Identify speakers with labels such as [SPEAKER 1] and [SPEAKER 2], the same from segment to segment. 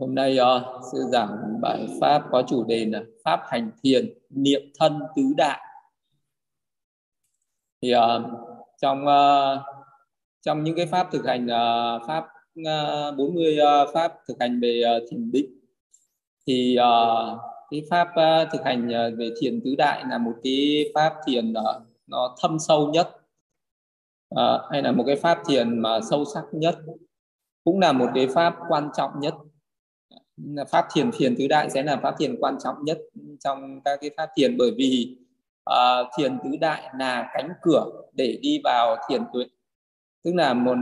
[SPEAKER 1] hôm nay uh, sư giảng bài pháp có chủ đề là pháp hành thiền niệm thân tứ đại. Thì uh, trong uh, trong những cái pháp thực hành uh, pháp uh, 40 uh, pháp thực hành về uh, thiền định thì uh, cái pháp uh, thực hành uh, về thiền tứ đại là một cái pháp thiền uh, nó thâm sâu nhất uh, hay là một cái pháp thiền mà sâu sắc nhất cũng là một cái pháp quan trọng nhất pháp thiền thiền tứ đại sẽ là pháp thiền quan trọng nhất trong các cái pháp thiền bởi vì uh, thiền tứ đại là cánh cửa để đi vào thiền tuệ. Tức là một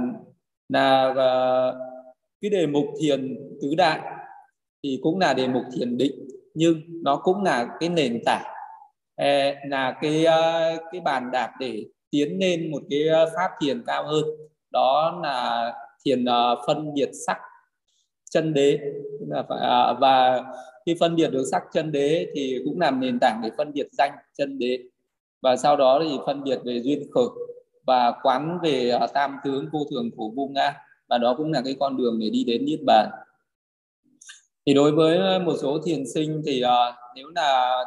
[SPEAKER 1] là uh, cái đề mục thiền tứ đại thì cũng là đề mục thiền định nhưng nó cũng là cái nền tảng ờ, là cái uh, cái bàn đạp để tiến lên một cái pháp thiền cao hơn. Đó là thiền uh, phân biệt sắc chân đế. Là phải, à, và khi phân biệt được sắc chân đế thì cũng làm nền tảng để phân biệt danh chân đế. Và sau đó thì phân biệt về duyên khởi và quán về à, tam tướng vô thường khổ vô ngã và đó cũng là cái con đường để đi đến niết bàn. Thì đối với một số thiền sinh thì uh, nếu là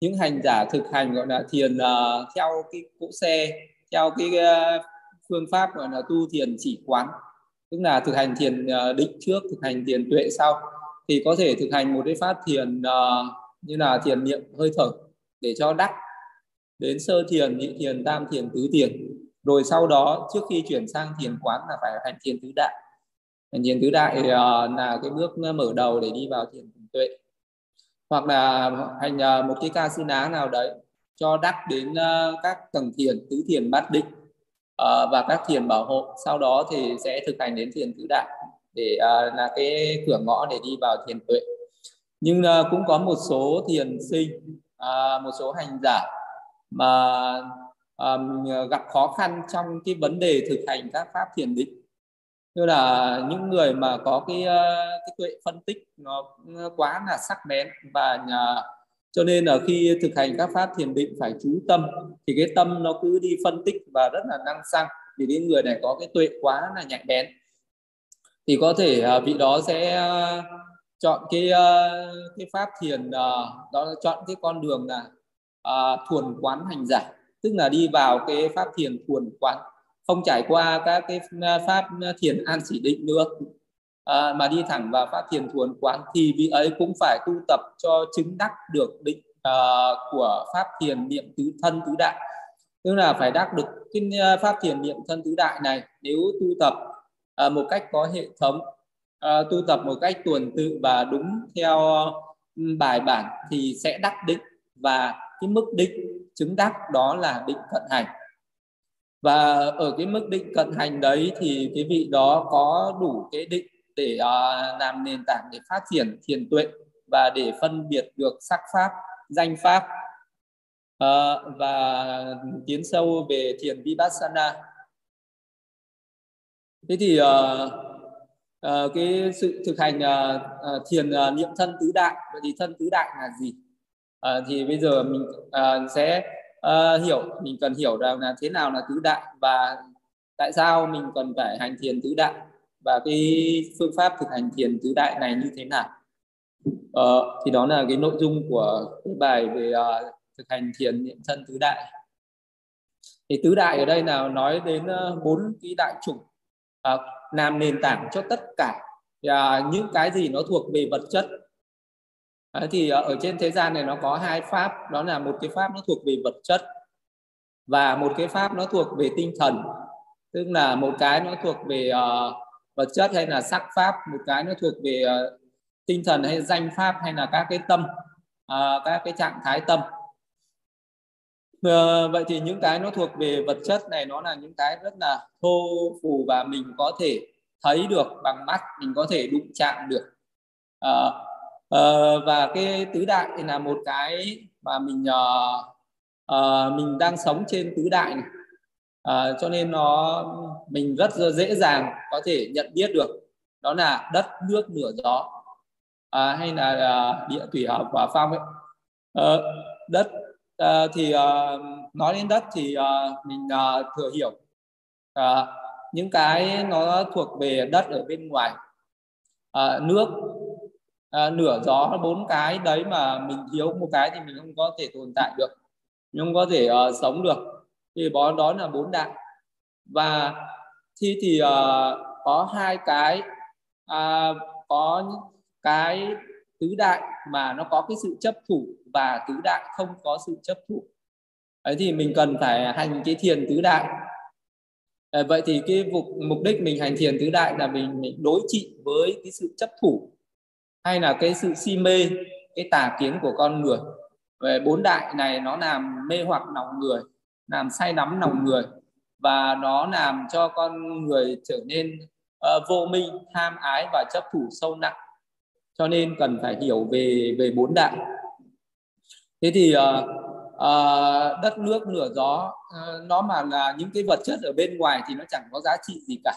[SPEAKER 1] những hành giả thực hành gọi là thiền uh, theo cái cỗ xe theo cái uh, phương pháp gọi là tu thiền chỉ quán tức là thực hành thiền ờ, định trước thực hành thiền tuệ sau. Thì có thể thực hành một cái pháp thiền uh, như là thiền niệm hơi thở để cho đắc. Đến sơ thiền nhị thiền tam thiền tứ thiền. Rồi sau đó trước khi chuyển sang thiền quán là phải hành thiền tứ đại. Hành thiền tứ đại uh, là cái bước mở đầu để đi vào thiền tuệ. Hoặc là hành uh, một cái ca sư ná nào đấy cho đắc đến uh, các tầng thiền tứ thiền bát định uh, và các thiền bảo hộ. Sau đó thì sẽ thực hành đến thiền tứ đại để uh, là cái cửa ngõ để đi vào thiền tuệ. Nhưng uh, cũng có một số thiền sinh uh, một số hành giả mà um, gặp khó khăn trong cái vấn đề thực hành các pháp thiền định. Như là những người mà có cái uh, cái tuệ phân tích nó quá là sắc bén và cho nên là khi thực hành các pháp thiền định phải chú tâm, thì cái tâm nó cứ đi phân tích và rất là năng xăng thì những người này có cái tuệ quá là nhạy bén. Thì có thể à, vị đó sẽ à, chọn cái à, cái pháp thiền đó là chọn cái con đường là thuần quán hành giả. Tức là đi vào cái pháp thiền thuần quán. Không trải qua các cái pháp thiền an chỉ định nữa à, mà đi thẳng vào pháp thiền thuần quán thì vị ấy cũng phải tu tập cho chứng đắc được định à, của pháp thiền niệm tứ thân tứ đại. Tức là phải đắc được cái à, pháp thiền niệm thân tứ đại này nếu tu tập à, một cách có hệ thống à, tu tập một cách tuần tự và đúng theo ừ, bài bản thì sẽ đắc định và cái mức định chứng đắc đó là định cận hành. Và ở cái mức định cận hành đấy thì cái vị đó có đủ cái định để uh, làm nền tảng để phát triển thiền tuệ và để phân biệt được sắc pháp danh pháp uh, và tiến sâu về thiền vipassana. Thế thì uh, uh, cái sự thực hành uh, uh, thiền uh, niệm thân tứ đại vậy thì thân tứ đại là gì? Uh, thì bây giờ mình uh, sẽ uh, hiểu mình cần hiểu rằng là thế nào là tứ đại và tại sao mình cần phải hành thiền tứ đại và cái phương pháp thực hành thiền tứ đại này như thế nào? Ờ, thì đó là cái nội dung của cái bài về uh, thực hành thiền niệm thân tứ đại. Thì tứ đại ở đây nào nói đến ờ, bốn uh, cái đại chủng uh, làm nền tảng cho tất cả uh, những cái gì nó thuộc về vật chất. Đấy, thì ở trên thế gian này nó có hai pháp đó là một cái pháp nó thuộc về vật chất và một cái pháp nó thuộc về tinh thần. Tức là một cái nó thuộc về uh, vật chất hay là sắc pháp một cái nó thuộc về uh, tinh thần hay danh pháp hay là các cái tâm uh, các cái trạng thái tâm. Uh, vậy thì những cái nó thuộc về vật chất này nó là những cái rất là thô phù và mình có thể thấy được bằng mắt mình có thể đụng chạm được. Uh, uh, và cái tứ đại thì là một cái mà mình uh, uh, mình đang sống trên tứ đại này à, cho nên nó mình rất dễ dàng có thể nhận biết được đó là đất nước lửa gió à, hay là à, địa thủy hợp và phong ấy. À, đất à, thì à, nói đến đất thì à, mình à, thừa hiểu à, những cái nó thuộc về đất ở bên ngoài. À, nước à, nửa gió bốn cái đấy mà mình thiếu một cái thì mình không có thể tồn tại được mình không có thể uh, sống được thì bó đó là bốn đại. Và thi thì uh, có hai cái uh, có những cái tứ đại mà nó có cái sự chấp thủ và tứ đại không có sự chấp thủ. Ấy thì mình cần phải hành cái thiền tứ đại. À, vậy thì cái mục mục đích mình hành thiền tứ đại là mình, mình đối trị với cái sự chấp thủ hay là cái sự si mê cái tà kiến của con người. Về bốn đại này nó làm mê hoặc lòng người làm say đắm lòng người và nó làm cho con người trở nên uh, vô minh tham ái và chấp thủ sâu nặng. Cho nên cần phải hiểu về về bốn đại thế thì uh, uh, đất nước lửa gió uh, nó mà là những cái vật chất ở bên ngoài thì nó chẳng có giá trị gì cả.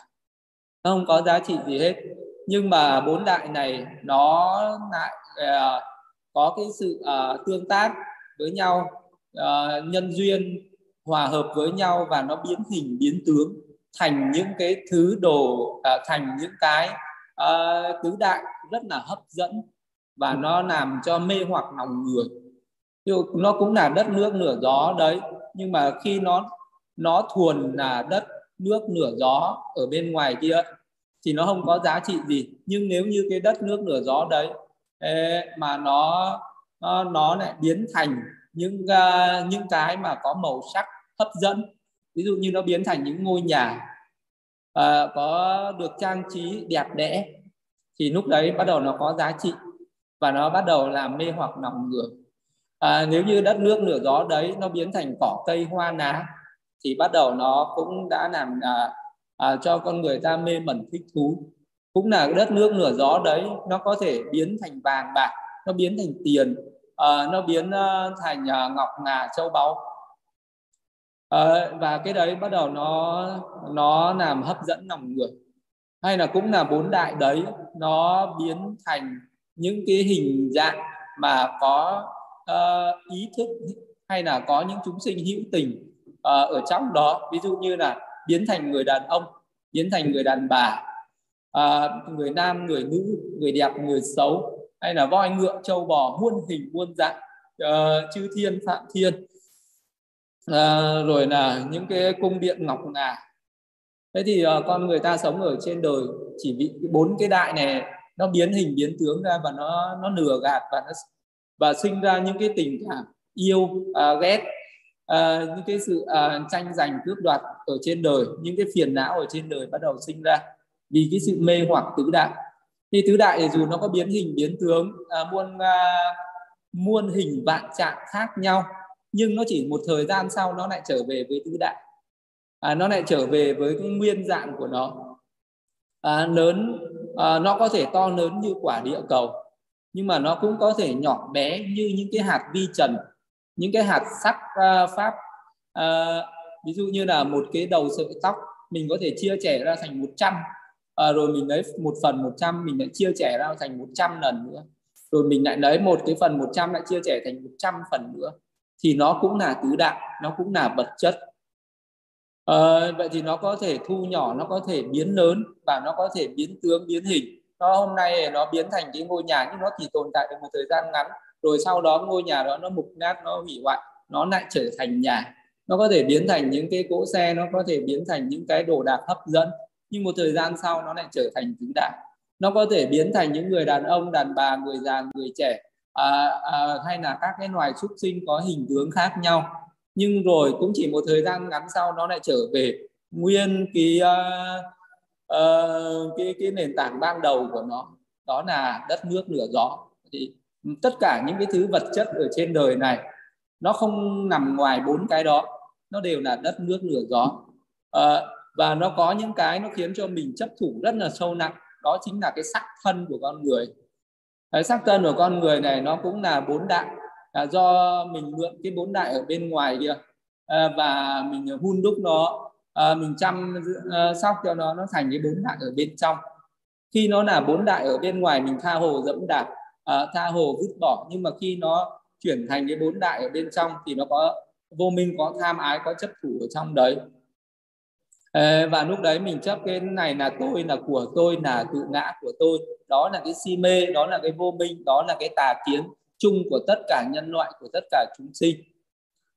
[SPEAKER 1] Nó không có giá trị gì hết. Nhưng mà bốn đại này nó lại uh, có cái sự uh, tương tác với nhau uh, nhân duyên hòa hợp với nhau và nó biến hình biến tướng thành những cái thứ đồ uh, thành những cái uh, tứ đại rất là hấp dẫn và nó làm cho mê hoặc lòng người. Nó cũng là đất nước nửa gió đấy nhưng mà khi nó nó thuần là đất nước nửa gió ở bên ngoài kia thì nó không có giá trị gì. Nhưng nếu như cái đất nước lửa gió đấy mà nó nó, nó lại biến thành những uh, những cái mà có màu sắc hấp dẫn ví dụ như nó biến thành những ngôi nhà uh, có được trang trí đẹp đẽ thì lúc đấy bắt đầu nó có giá trị và nó bắt đầu làm mê hoặc lòng người. À, nếu như đất nước lửa gió đấy nó biến thành cỏ cây hoa lá thì bắt đầu nó cũng đã làm à, à, cho con người ta mê mẩn thích thú. Cũng là đất nước lửa gió đấy nó có thể biến thành vàng bạc nó biến thành tiền Ờ, nó biến uh, thành uh, ngọc ngà châu báu. Và cái đấy bắt đầu nó nó làm hấp dẫn lòng người. Hay là cũng là bốn đại đấy nó biến thành những cái hình dạng mà có uh, ý thức hay là có những chúng sinh hữu tình uh, ở trong đó. Ví dụ như là biến thành người đàn ông biến thành người đàn bà người nam người nữ người đẹp người xấu hay là voi ngựa trâu bò muôn hình muôn dạng. Uh, chư thiên phạm thiên. Uh, rồi là những cái cung điện ngọc ngà. Thế thì uh, con người ta sống ở trên đời chỉ bị bốn cái đại này nó biến hình biến tướng ra và nó nó lừa gạt và nó và sinh ra những cái tình cảm yêu uh, ghét. Uh, những cái sự uh, tranh giành cướp đoạt ở trên đời những cái phiền não ở trên đời bắt đầu sinh ra vì cái sự mê hoặc tứ đại thì tứ đại thì dù nó có biến hình biến tướng à, muôn à, muôn hình vạn trạng khác nhau nhưng nó chỉ một thời gian sau nó lại trở về với tứ đại. À, nó lại trở về với cái nguyên dạng của nó. À, lớn à, nó có thể to lớn như quả địa cầu nhưng mà nó cũng có thể nhỏ bé như những cái hạt vi trần những cái hạt sắc à, pháp. À, ví dụ như là một cái đầu sợi tóc mình có thể chia sẻ ra thành 100 à, rồi mình lấy một phần 100 mình lại chia sẻ ra thành 100 lần nữa. Rồi mình lại lấy một cái phần 100 lại chia sẻ thành 100 phần nữa. Thì nó cũng là tứ đại nó cũng là vật chất. À, vậy thì nó có thể thu nhỏ nó có thể biến lớn và nó có thể biến tướng biến hình. Nó hôm nay nó biến thành cái ngôi nhà nhưng nó chỉ tồn tại được một thời gian ngắn. Rồi sau đó ngôi nhà đó nó mục nát nó hủy hoại nó lại trở thành nhà. Nó có thể biến thành những cái cỗ xe nó có thể biến thành những cái đồ đạc hấp dẫn nhưng một thời gian sau nó lại trở thành tứ đại. Nó có thể biến thành những người đàn ông đàn bà người già người trẻ à, à, hay là các cái loài súc sinh có hình tướng khác nhau. Nhưng rồi cũng chỉ một thời gian ngắn sau nó lại trở về nguyên cái uh, uh, cái cái nền tảng ban đầu của nó. Đó là đất nước lửa gió. Thì tất cả những cái thứ vật chất ở trên đời này nó không nằm ngoài bốn cái đó. Nó đều là đất nước lửa gió. Uh, và nó có những cái nó khiến cho mình chấp thủ rất là sâu nặng. Đó chính là cái sắc thân của con người. Cái sắc thân của con người này nó cũng là bốn đại. Là do mình mượn cái bốn đại ở bên ngoài kia. À, và mình hun đúc nó. À, mình chăm uh, sóc cho nó. Nó thành cái bốn đại ở bên trong. Khi nó là bốn đại ở bên ngoài mình tha hồ dẫm đạp à, tha hồ vứt bỏ. Nhưng mà khi nó chuyển thành cái bốn đại ở bên trong thì nó có vô minh có tham ái có chấp thủ ở trong đấy. Ờ, và lúc đấy mình chấp cái này là tôi, là của tôi, là tự ngã của tôi. Đó là cái si mê, đó là cái vô minh, đó là cái tà kiến chung của tất cả nhân loại, của tất cả chúng sinh.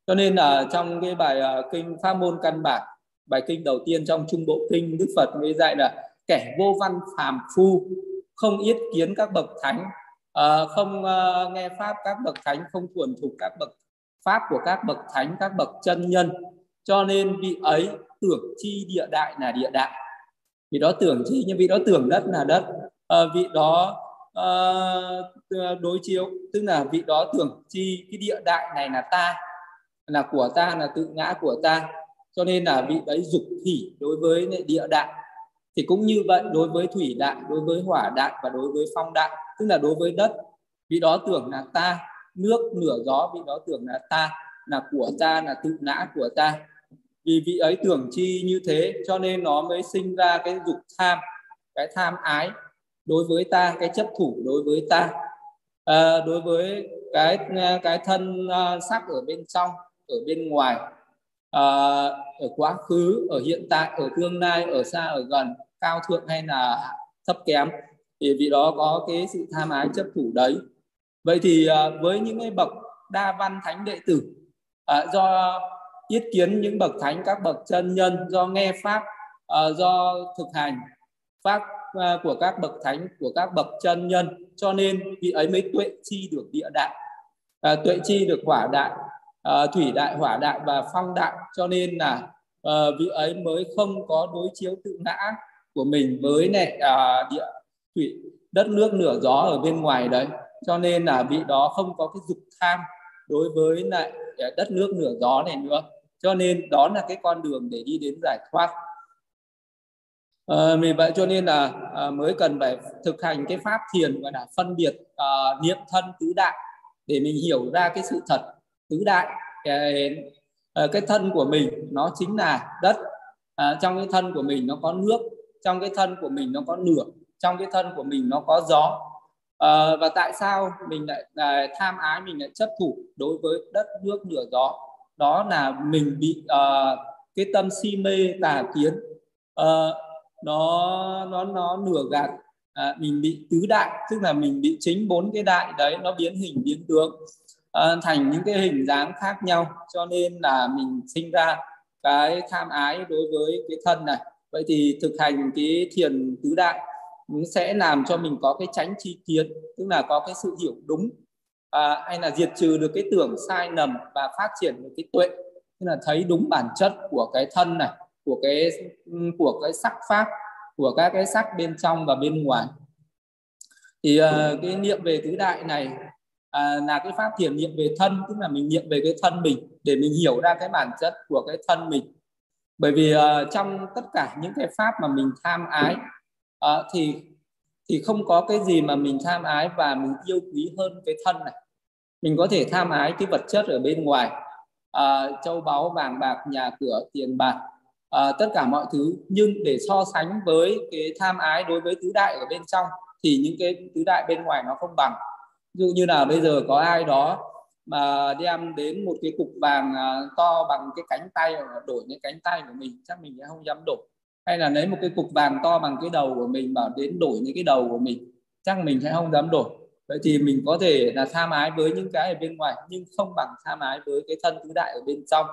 [SPEAKER 1] Cho nên là trong cái bài ờ, kinh pháp môn căn bản, bài kinh đầu tiên trong trung bộ kinh, đức phật mới dạy là kẻ vô văn phàm phu, không yết kiến các bậc thánh. Ờ, không nghe pháp các bậc thánh, không thuần thục các bậc pháp của các bậc thánh, các bậc chân nhân. Cho nên vị ấy tưởng chi địa đại là địa đại. Vì đó tưởng chi nhưng vì đó tưởng đất là đất. À, vị đó à, đối chiếu tức là vị đó tưởng chi cái địa đại này là ta là của ta là tự ngã của ta. Cho nên là vị đấy dục thủy đối với địa đại. Thì cũng như vậy đối với thủy đại đối với hỏa đại và đối với phong đại tức là đối với đất vị đó tưởng là ta. Nước nửa gió vị đó tưởng là ta là của ta là tự ngã của ta vì vị ấy tưởng chi như thế cho nên nó mới sinh ra cái dục tham cái tham ái đối với ta cái chấp thủ đối với ta. À, đối với cái cái thân ờ, uh, sắc ở bên trong ở bên ngoài à, ở quá khứ ở hiện tại ở tương lai ở xa ở gần cao thượng hay là thấp kém thì vì đó có cái sự tham ái chấp thủ đấy. Vậy thì à, với những cái bậc đa văn thánh đệ tử à, do yết kiến những bậc thánh các bậc chân nhân do nghe pháp uh, do thực hành pháp uh, của các bậc thánh của các bậc chân nhân. Cho nên vị ấy mới tuệ chi được địa đại uh, tuệ chi được hỏa đại uh, thủy đại hỏa đại và phong đại. Cho nên là uh, vị ấy mới không có đối chiếu tự ngã của mình với này uh, địa thủy đất nước nửa gió ở bên ngoài đấy. Cho nên là vị đó không có cái dục tham đối với lại Ờ, đất nước nửa gió này nữa cho nên đó là cái con đường để đi đến giải thoát. À, vì vậy cho nên là à, mới cần phải thực hành cái pháp thiền gọi là phân biệt à, niệm thân tứ đại để mình hiểu ra cái sự thật tứ đại. Cái, cái thân của mình nó chính là đất. À, trong cái thân của mình nó có nước trong cái thân của mình nó có lửa trong cái thân của mình nó có gió à, và tại sao mình lại, à, tham ái mình lại chấp thủ đối với đất nước lửa gió? Đó là mình bị à, cái tâm si mê tà kiến. À, nó nó nó nửa gạt à, mình bị tứ đại tức là mình bị chính bốn cái đại đấy nó biến hình biến tướng à, thành những cái hình dáng khác nhau. Cho nên là mình sinh ra cái tham ái đối với cái thân này. Vậy thì thực hành cái thiền tứ đại sẽ làm cho mình có cái tránh chi kiến tức là có cái sự hiểu đúng à, hay là diệt trừ được cái tưởng sai lầm và phát triển được cái tuệ. Tức là thấy đúng bản chất của cái thân này của cái của cái sắc pháp của các cái sắc bên trong và bên ngoài. Thì uh, cái niệm về tứ đại này à, là cái pháp thiền niệm về thân tức là mình niệm về cái thân mình để mình hiểu ra cái bản chất của cái thân mình. Bởi vì uh, trong tất cả những cái pháp mà mình tham ái à, thì thì không có cái gì mà mình tham ái và mình yêu quý hơn cái thân này. Mình có thể tham ái cái vật chất ở bên ngoài. À, châu báu vàng bạc nhà cửa tiền bạc. À, tất cả mọi thứ. Nhưng để so sánh với cái tham ái đối với tứ đại ở bên trong thì những cái tứ đại bên ngoài nó không bằng. Ví dụ như là bây giờ có ai đó mà đem đến một cái cục vàng to bằng cái cánh tay đổi cái cánh tay của mình chắc mình sẽ không dám đổi hay là lấy một cái cục vàng to bằng cái đầu của mình bảo đến đổi những cái đầu của mình chắc mình sẽ không dám đổi. Vậy thì mình có thể là tham ái với những cái ở bên ngoài nhưng không bằng tham ái với cái thân tứ đại ở bên trong.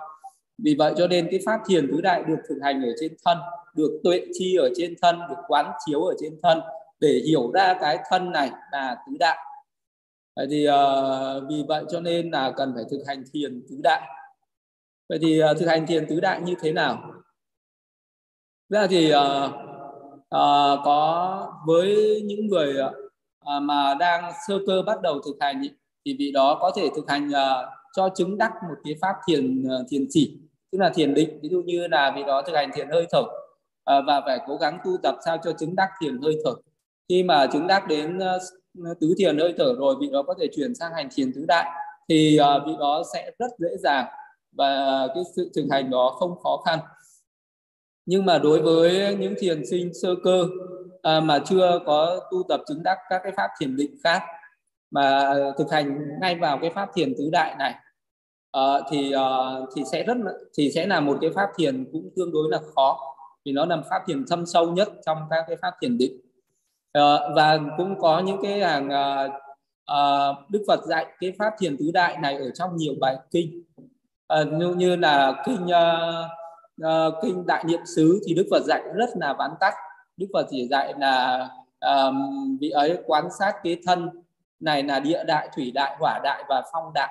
[SPEAKER 1] Vì vậy cho nên cái pháp thiền tứ đại được thực hành ở trên thân được tuệ chi ở trên thân được quán chiếu ở trên thân để hiểu ra cái thân này là tứ đại. Vậy thì uh, vì vậy cho nên là cần phải thực hành thiền tứ đại. Vậy thì uh, thực hành thiền tứ đại như thế nào? Ra thì uh, uh, có với những người uh, À, mà đang sơ cơ bắt đầu thực hành thì vị đó có thể thực hành uh, cho chứng đắc một cái pháp thiền uh, thiền chỉ tức là thiền định. Ví dụ như là vị đó thực hành thiền hơi thở uh, và phải cố gắng tu tập sao cho chứng đắc thiền hơi thở. Khi mà chứng đắc đến uh, tứ thiền hơi thở rồi vị đó có thể chuyển sang hành thiền tứ đại thì uh, vị đó sẽ rất dễ dàng và cái sự thực hành đó không khó khăn nhưng mà đối với những thiền sinh sơ cơ à, mà chưa có tu tập chứng đắc các cái pháp thiền định khác mà thực hành ngay vào cái pháp thiền tứ đại này à, thì à, thì sẽ rất thì sẽ là một cái pháp thiền cũng tương đối là khó. Vì nó là pháp thiền thâm sâu nhất trong các cái pháp thiền định. À, và cũng có những cái hàng à, à, Đức Phật dạy cái pháp thiền tứ đại này ở trong nhiều bài kinh. À, như, như là kinh uh, uh, kinh đại niệm xứ thì Đức Phật dạy rất là vắn tắt. Đức Phật chỉ dạy là uh, vị ấy quan sát cái thân này là địa đại thủy đại hỏa đại và phong đại.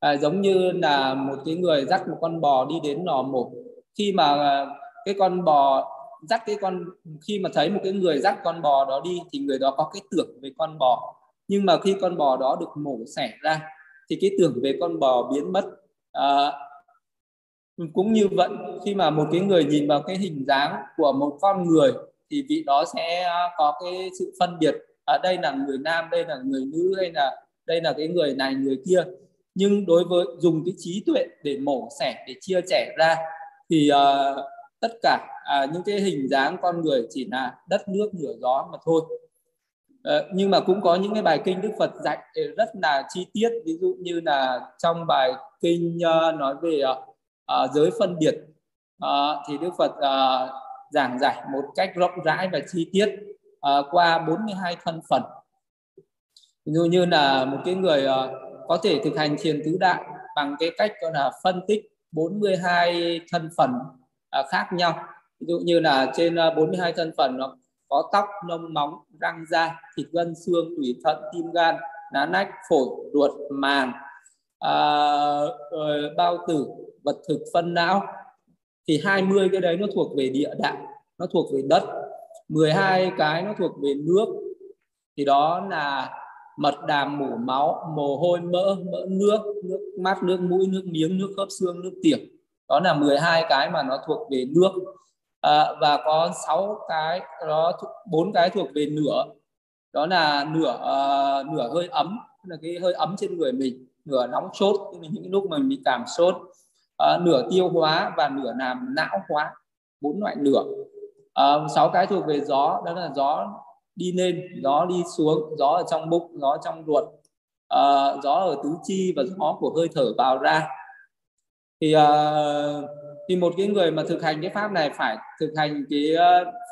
[SPEAKER 1] À, giống như là một cái người dắt một con bò đi đến lò mổ. Khi mà ờ, cái con bò dắt cái con khi mà thấy một cái người dắt con bò đó đi thì người đó có cái tưởng về con bò. Nhưng mà khi con bò đó được mổ xẻ ra thì cái tưởng về con bò biến mất. À, cũng như vậy khi mà một cái người nhìn vào cái hình dáng của một con người thì vị đó sẽ à, có cái sự phân biệt ở à, đây là người nam đây là người nữ hay là đây là cái người này người kia. Nhưng đối với dùng cái trí tuệ để mổ xẻ để chia sẻ ra thì uh, tất cả uh, những cái hình dáng con người chỉ là đất nước lửa gió mà thôi. Uh, nhưng mà cũng có những cái bài kinh Đức Phật dạy rất là chi tiết. Ví dụ như là trong bài kinh uh, nói về uh, uh, giới phân biệt uh, thì Đức Phật uh, giảng giải một cách rộng rãi và chi tiết uh, qua 42 thân phận. Ví dụ như là một cái người uh, có thể thực hành thiền tứ đại bằng cái cách gọi là phân tích 42 thân phần uh, khác nhau. Ví dụ như là trên uh, 42 thân phần nó có tóc lông móng răng da thịt gân xương tủy thận tim gan lá nách phổi ruột màng uh, bao tử vật thực phân não. Thì 20 cái đấy nó thuộc về địa đạo nó thuộc về đất. 12 cái nó thuộc về nước. Thì đó là mật đàm mủ máu mồ hôi mỡ mỡ nước nước mắt nước mũi nước miếng nước khớp xương nước tiểu. Đó là 12 cái mà nó thuộc về nước. À, và có 6 cái đó bốn cái thuộc về nửa. Đó là nửa uh, nửa hơi ấm là cái hơi ấm trên người mình nửa nóng sốt những lúc mà mình bị cảm sốt à, nửa tiêu hóa và nửa làm não hóa bốn loại nửa. Uh, sáu cái thuộc về gió đó là gió đi lên gió đi xuống gió ở trong bụng gió trong ruột. À, gió ở tứ chi và gió của hơi thở vào ra. Thì à, thì một cái người mà thực hành cái pháp này phải thực hành cái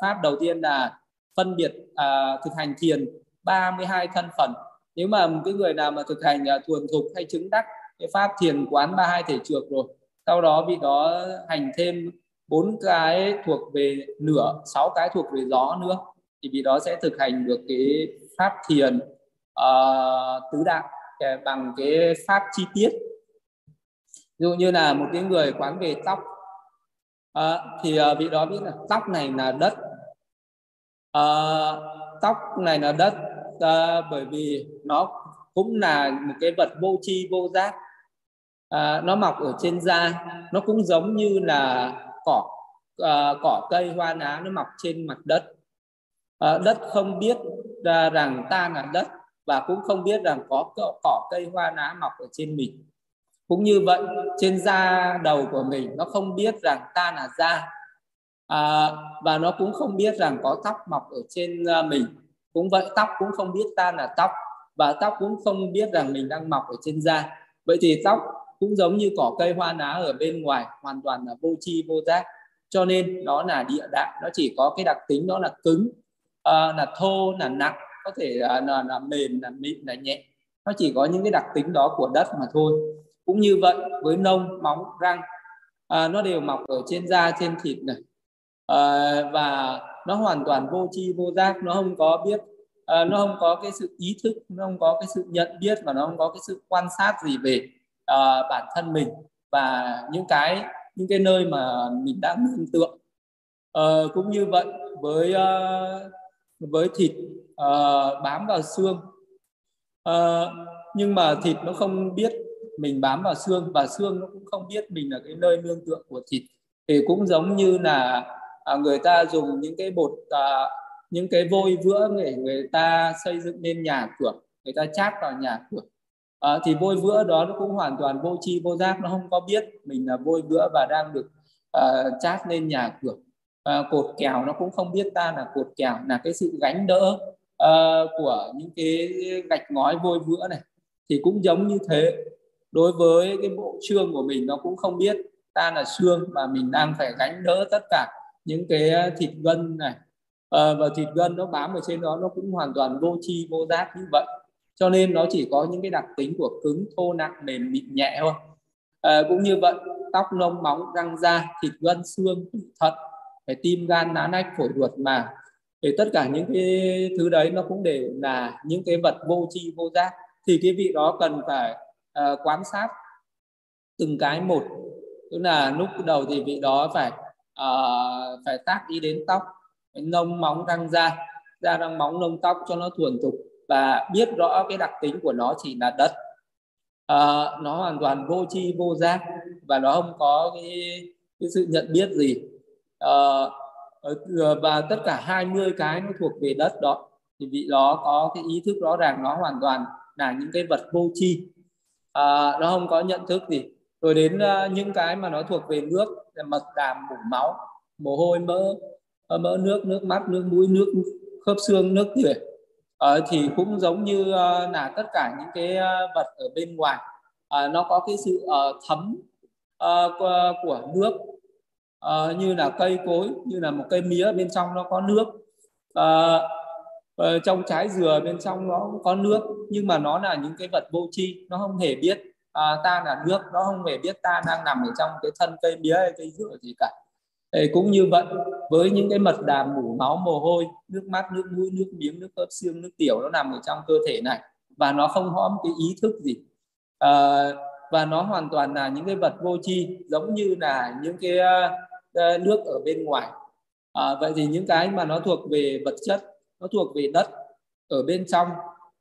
[SPEAKER 1] pháp đầu tiên là phân biệt à, thực hành thiền 32 thân phần nếu mà một cái người nào mà thực hành uh, thuần thục hay chứng đắc cái pháp thiền quán 32 thể trược rồi sau đó vị đó hành thêm bốn cái thuộc về nửa sáu cái thuộc về gió nữa thì vị đó sẽ thực hành được cái pháp thiền uh, tứ đại bằng cái pháp chi tiết. Ví dụ như là một cái người quán về tóc uh, thì uh, vị đó biết là tóc này là đất uh, tóc này là đất uh, bởi vì nó cũng là một cái vật vô tri vô giác. Uh, nó mọc ở trên da. Nó cũng giống như là cỏ uh, cỏ cây hoa lá nó mọc trên mặt đất. Uh, đất không biết ra rằng ta là đất và cũng không biết rằng có cỏ cây hoa lá mọc ở trên mình. Cũng như vậy trên da đầu của mình nó không biết rằng ta là da. À, và nó cũng không biết rằng có tóc mọc ở trên uh, mình cũng vậy tóc cũng không biết ta là tóc và tóc cũng không biết rằng mình đang mọc ở trên da. Vậy thì tóc cũng giống như cỏ cây hoa lá ở bên ngoài hoàn toàn là vô tri vô giác. Cho nên nó là địa đạo nó chỉ có cái đặc tính đó là cứng uh, là thô là nặng có thể là, là, là mềm là mịn là nhẹ. Nó chỉ có những cái đặc tính đó của đất mà thôi. Cũng như vậy với nông móng răng à, nó đều mọc ở trên da trên thịt này. À, và nó hoàn toàn vô tri vô giác nó không có biết uh, nó không có cái sự ý thức nó không có cái sự nhận biết và nó không có cái sự quan sát gì về uh, bản thân mình và những cái những cái nơi mà mình đã tưởng tượng uh, ờ, cũng như vậy với uh, với thịt uh, bám vào xương. Uh, nhưng mà thịt nó không biết mình bám vào xương và xương nó cũng không biết mình là cái nơi nương tựa của thịt. Thì cũng giống như là À, người ta dùng những cái bột uh, những cái vôi vữa để người ta xây dựng nên nhà cửa người ta chát vào nhà cửa. À, thì vôi vữa đó nó cũng hoàn toàn vô tri vô giác nó không có biết mình là vôi vữa và đang được uh, chát lên nhà cửa. Uh, cột kèo nó cũng không biết ta là cột kèo là cái sự gánh đỡ uh, của những cái gạch ngói vôi vữa này. Thì cũng giống như thế. Đối với cái bộ xương của mình nó cũng không biết ta là xương mà mình đang phải gánh đỡ tất cả những cái ờ, thịt gân này à, và thịt gân nó bám ở trên đó nó cũng hoàn toàn vô chi vô giác như vậy. Cho nên nó chỉ có những cái đặc tính của cứng thô nặng mềm mịn nhẹ thôi. À, cũng như vậy tóc lông móng răng da thịt gân xương thận phải tim gan lá nách phổi ruột mà. Thì tất cả những cái thứ đấy nó cũng đều là những cái vật vô tri vô giác. Thì cái vị đó cần phải uh, quan sát từng cái một. Tức là lúc đầu thì vị đó phải uh, phải tác ý đến tóc. Nông móng răng da. Da răng móng nông tóc cho nó thuần thục. Và biết rõ cái đặc tính của nó chỉ là đất. Uh, nó hoàn toàn vô tri vô giác. Và nó không có cái, cái sự nhận biết gì. Uh, và tất cả 20 cái nó thuộc về đất đó. Thì vị đó có cái ý thức rõ ràng nó hoàn toàn là những cái vật vô tri. À, nó không có nhận thức gì rồi đến uh, những cái mà nó thuộc về nước là mật đàm mủ máu mồ hôi mỡ ờ, mỡ nước nước mắt nước mũi nước khớp xương nước tủy uh, ờ, thì cũng giống như uh, là tất cả những cái uh, vật ở bên ngoài uh, nó có cái sự uh, thấm uh, của nước. Uh, như là cây cối như là một cây mía bên trong nó có nước. Uh, trong trái dừa bên trong nó cũng có nước nhưng mà nó là những cái vật vô tri nó không hề biết à, ta là nước nó không hề biết ta đang nằm ở trong cái thân cây mía hay cây dừa gì cả. Ê, cũng như vậy với những cái mật đàm mủ máu mồ hôi nước mắt nước mũi nước miếng nước khớp xương nước tiểu nó nằm ở trong cơ thể này và nó không có cái ý thức gì. À, và nó hoàn toàn là những cái vật vô tri giống như là những cái uh, nước ở bên ngoài. À, vậy thì những cái mà nó thuộc về vật chất nó thuộc về đất ở bên trong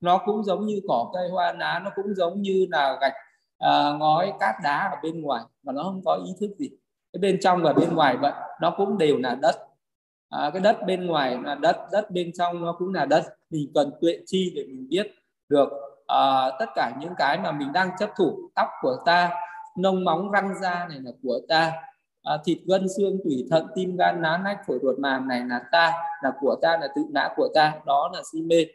[SPEAKER 1] nó cũng giống như cỏ cây hoa lá nó cũng giống như là gạch uh, ngói cát đá ở bên ngoài mà nó không có ý thức gì. Cái bên trong và bên ngoài vậy nó cũng đều là đất. À, cái đất bên ngoài là đất đất bên trong nó cũng là đất. Mình cần tuệ chi để mình biết được à, tất cả những cái mà mình đang chấp thủ tóc của ta nông móng răng da này là của ta à, thịt gân xương tủy thận tim gan lá nách phổi ruột màng này là ta là của ta là tự ngã của ta. Đó là si mê.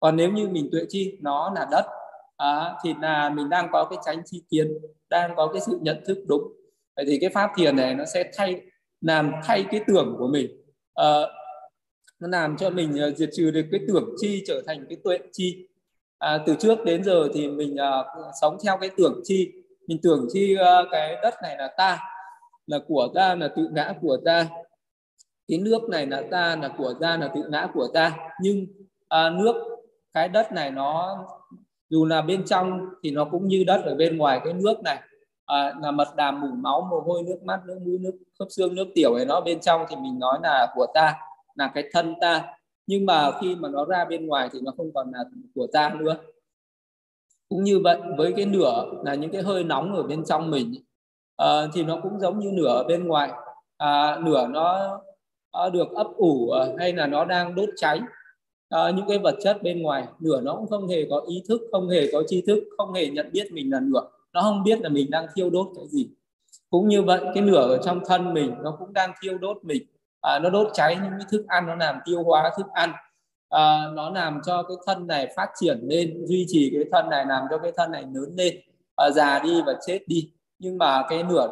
[SPEAKER 1] Còn nếu như mình tuệ chi nó là đất à, thì là mình đang có cái tránh chi kiến đang có cái sự nhận thức đúng. Vậy thì cái pháp thiền này nó sẽ thay làm thay cái tưởng của mình. À, nó làm cho mình ờ, diệt trừ được cái tưởng chi trở thành cái tuệ chi. À, từ trước đến giờ thì mình à, sống theo cái tưởng chi. Mình tưởng chi à, cái đất này là ta là của ta là tự ngã của ta. Cái nước này là ta là của ta là tự ngã của ta. Nhưng à, nước cái đất này nó dù là bên trong thì nó cũng như đất ở bên ngoài cái nước này. À, là mật đàm mủ máu mồ hôi nước mắt nước mũi nước khớp xương nước tiểu ấy nó bên trong thì mình nói là của ta là cái thân ta. Nhưng mà khi mà nó ra bên ngoài thì nó không còn là của ta nữa. Cũng như vậy với cái nửa là những cái hơi nóng ở bên trong mình à, thì nó cũng giống như nửa ở bên ngoài. À, nửa nó, nó được ấp ủ à, hay là nó đang đốt cháy à, những cái vật chất bên ngoài nửa nó cũng không hề có ý thức không hề có tri thức không hề nhận biết mình là nửa nó không biết là mình đang thiêu đốt cái gì. Cũng như vậy cái lửa ở trong thân mình nó cũng đang thiêu đốt mình. À, nó đốt cháy những cái thức ăn nó làm tiêu hóa thức ăn. À, nó làm cho cái thân này phát triển lên duy trì cái thân này làm cho cái thân này lớn lên à, già đi và chết đi. Nhưng mà cái nửa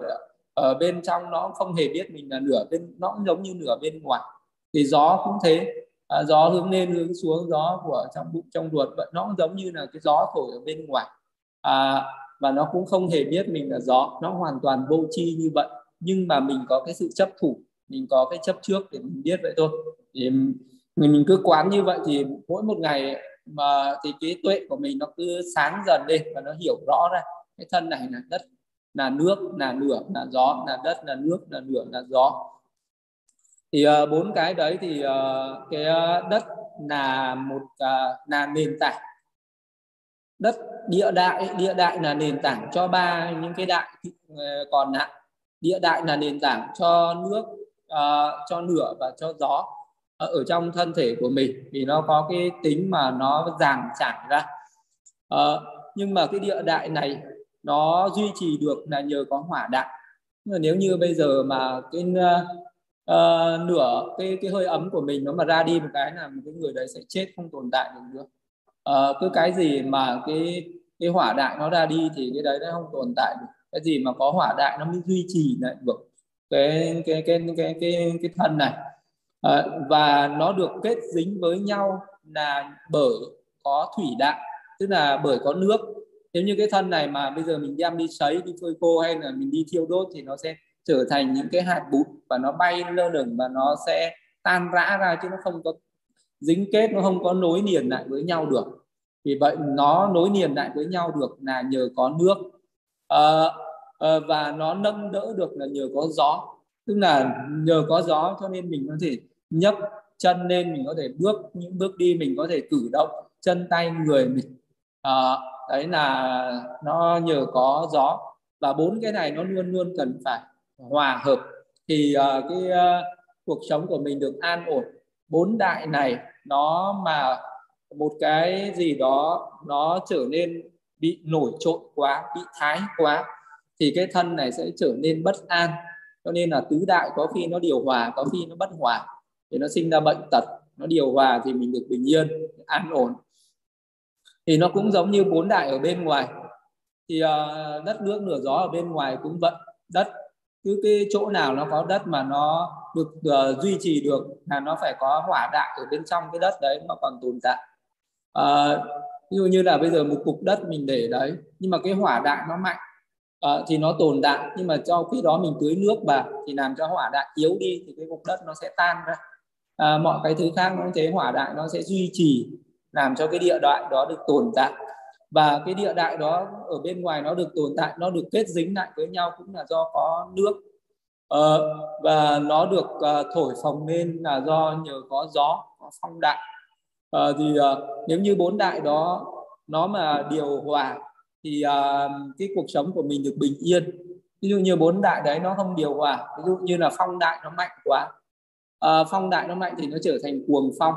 [SPEAKER 1] ở bên trong nó không hề biết mình là nửa bên nó cũng giống như nửa bên ngoài. Thì gió cũng thế à, gió hướng lên hướng xuống gió của trong bụng trong ruột vậy nó cũng giống như là cái gió thổi ở bên ngoài. À, và nó cũng không hề biết mình là gió nó hoàn toàn vô tri như vậy. Nhưng mà mình có cái sự chấp thủ mình có cái chấp trước để mình biết vậy thôi. Thì mình mình cứ quán như vậy thì mỗi một ngày mà thì cái tuệ của mình nó cứ sáng dần lên và nó hiểu rõ ra cái thân này là đất là nước là lửa là gió là đất là nước là lửa là gió thì uh, bốn cái đấy thì uh, cái uh, đất là một uh, là nền tảng. Đất địa đại địa đại là nền tảng cho ba những cái đại còn lại. Địa đại là nền tảng cho nước uh, cho lửa và cho gió ở trong thân thể của mình. Vì nó có cái tính mà nó dàng trải ra. Uh, nhưng mà cái địa đại này nó duy trì được là nhờ có hỏa đại nếu như bây giờ mà cái uh, Ờ, nửa cái cái hơi ấm của mình nó mà ra đi một cái là một cái người đấy sẽ chết không tồn tại được nữa. Uh, cứ cái gì mà cái cái hỏa đại nó ra đi thì cái đấy nó không tồn tại được. Cái gì mà có hỏa đại nó mới duy trì lại được. Cái cái cái cái cái cái thân này. À, và nó được kết dính với nhau là bởi có thủy đại tức là bởi có nước. Nếu như cái thân này mà bây giờ mình đem đi sấy đi phơi khô hay là mình đi thiêu đốt thì nó sẽ trở thành những cái hạt bụi và nó bay lơ lửng và nó sẽ tan rã ra chứ nó không có dính kết nó không có nối liền lại với nhau được. Vì vậy nó nối liền lại với nhau được là nhờ có nước. À, à, và nó nâng đỡ được là nhờ có gió. Tức là nhờ có gió cho nên mình có thể nhấc chân lên mình có thể bước những bước đi mình có thể cử động chân tay người mình. À, đấy là nó nhờ có gió. Và bốn cái này nó luôn luôn cần phải hòa hợp thì uh, cái uh, cuộc sống của mình được an ổn. Bốn đại này nó mà một cái gì đó nó trở nên bị nổi trội quá bị thái quá thì cái thân này sẽ trở nên bất an. Cho nên là tứ đại có khi nó điều hòa có khi nó bất hòa thì nó sinh ra bệnh tật. Nó điều hòa thì mình được bình yên an ổn. Thì nó cũng giống như bốn đại ở bên ngoài. Thì uh, đất nước nửa gió ở bên ngoài cũng vậy đất cứ cái chỗ nào nó có đất mà nó được uh, duy trì được là nó phải có hỏa đại ở bên trong cái đất đấy nó còn tồn tại. Uh, ví dụ như là bây giờ một cục đất mình để đấy nhưng mà cái hỏa đại nó mạnh uh, thì nó tồn tại nhưng mà cho khi đó mình tưới nước vào thì làm cho hỏa đại yếu đi thì cái cục đất nó sẽ tan ra. Uh, mọi cái thứ khác nó thế hỏa đại nó sẽ duy trì làm cho cái địa đại đó được tồn tại và cái địa đại đó ở bên ngoài nó được tồn tại nó được kết dính lại với nhau cũng là do có nước. Ờ, và nó được uh, thổi phồng lên là do nhờ có gió có phong đại. Uh, thì uh, nếu như bốn đại đó nó mà điều hòa thì uh, cái cuộc sống của mình được bình yên. Ví dụ như bốn đại đấy nó không điều hòa ví dụ như là phong đại nó mạnh quá. Uh, phong đại nó mạnh thì nó trở thành cuồng phong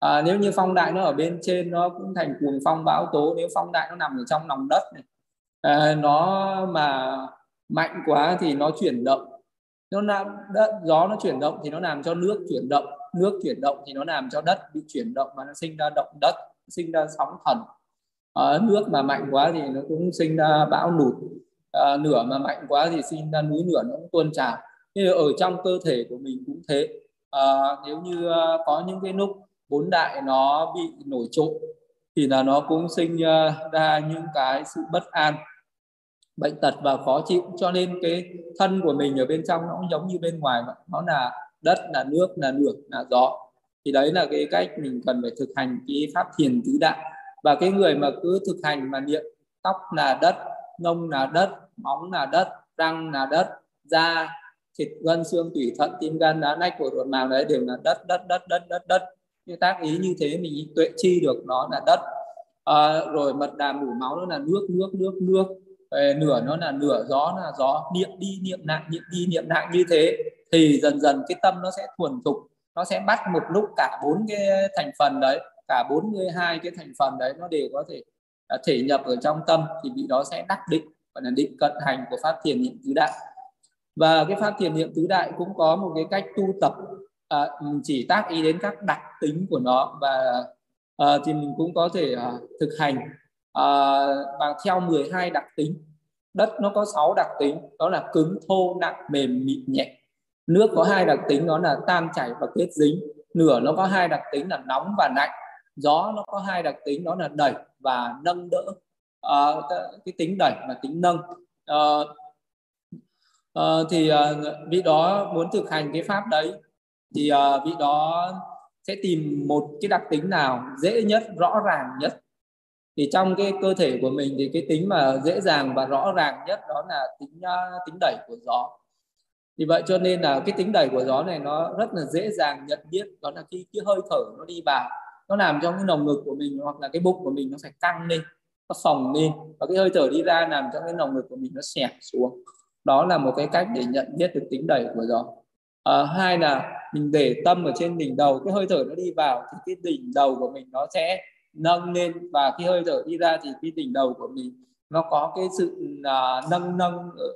[SPEAKER 1] à, nếu như phong đại nó ở bên trên nó cũng thành cuồng phong bão tố. Nếu phong đại nó nằm ở trong lòng đất này à, nó mà mạnh quá thì nó chuyển động. Nó làm đất gió nó chuyển động thì nó làm cho nước chuyển động. Nước chuyển động thì nó làm cho đất bị chuyển động và nó sinh ra động đất sinh ra sóng thần. À, nước mà mạnh quá thì nó cũng sinh ra bão lụt. À, nửa mà mạnh quá thì sinh ra núi lửa nó cũng tuôn trào. Như ở trong cơ thể của mình cũng thế. À, nếu như à, có những cái lúc bốn đại nó bị nổi trội thì là nó cũng sinh ờ, ra những cái sự bất an, bệnh tật và khó chịu. Cho nên cái thân của mình ở bên trong nó cũng giống như bên ngoài vậy. Nó là đất, là nước là nước là gió. Thì đấy là cái cách mình cần phải thực hành cái pháp thiền tứ đại. Và cái người mà cứ thực hành mà niệm tóc là đất ngông là đất, móng là đất, răng là đất, da, thịt, gân, xương, tủy, thận, tim, gan đá nách của ruột màng đấy đều là đất đất đất đất đất đất cái tác ý như thế mình tuệ chi được nó là đất. À, rồi mật đà mủ máu nó là nước nước nước nước. Về nửa nó là nửa gió là gió niệm đi niệm lại niệm đi niệm lại như thế. Thì dần dần cái tâm nó sẽ thuần thục nó sẽ bắt một lúc cả bốn cái thành phần đấy cả 42 cái thành phần đấy nó đều có thể à, thể nhập ở trong tâm thì vị đó sẽ đắc định gọi là định cận hành của pháp thiền niệm tứ đại. Và cái pháp thiền niệm tứ đại cũng có một cái cách tu tập à, chỉ tác ý đến các đặc tính của nó và à, thì mình cũng có thể à, thực hành. À, bằng theo 12 đặc tính đất nó có 6 đặc tính đó là cứng thô nặng mềm mịn nhẹ. Nước có hai đặc tính đó là tan chảy và kết dính. Nửa nó có hai đặc tính là nóng và lạnh. Gió nó có hai đặc tính đó là đẩy và nâng đỡ. À, cái tính đẩy và tính nâng. À, à, thì à, vị đó muốn thực hành cái pháp đấy thì uh, vị đó sẽ tìm một cái đặc tính nào dễ nhất rõ ràng nhất. Thì trong cái cơ thể của mình thì cái tính mà dễ dàng và rõ ràng nhất đó là tính uh, tính đẩy của gió. Thì vậy cho nên là cái tính đẩy của gió này nó rất là dễ dàng nhận biết đó là khi cái hơi thở nó đi vào nó làm cho cái lồng ngực của mình hoặc là cái bụng của mình nó phải căng lên nó phồng lên và cái hơi thở đi ra làm cho cái lồng ngực của mình nó xẹp xuống. Đó là một cái cách để nhận biết được tính đẩy của gió. À, hai là mình để tâm ở trên đỉnh đầu cái hơi thở nó đi vào thì cái đỉnh đầu của mình nó sẽ nâng lên và khi hơi thở đi ra thì cái đỉnh đầu của mình nó có cái sự uh, nâng nâng ờ,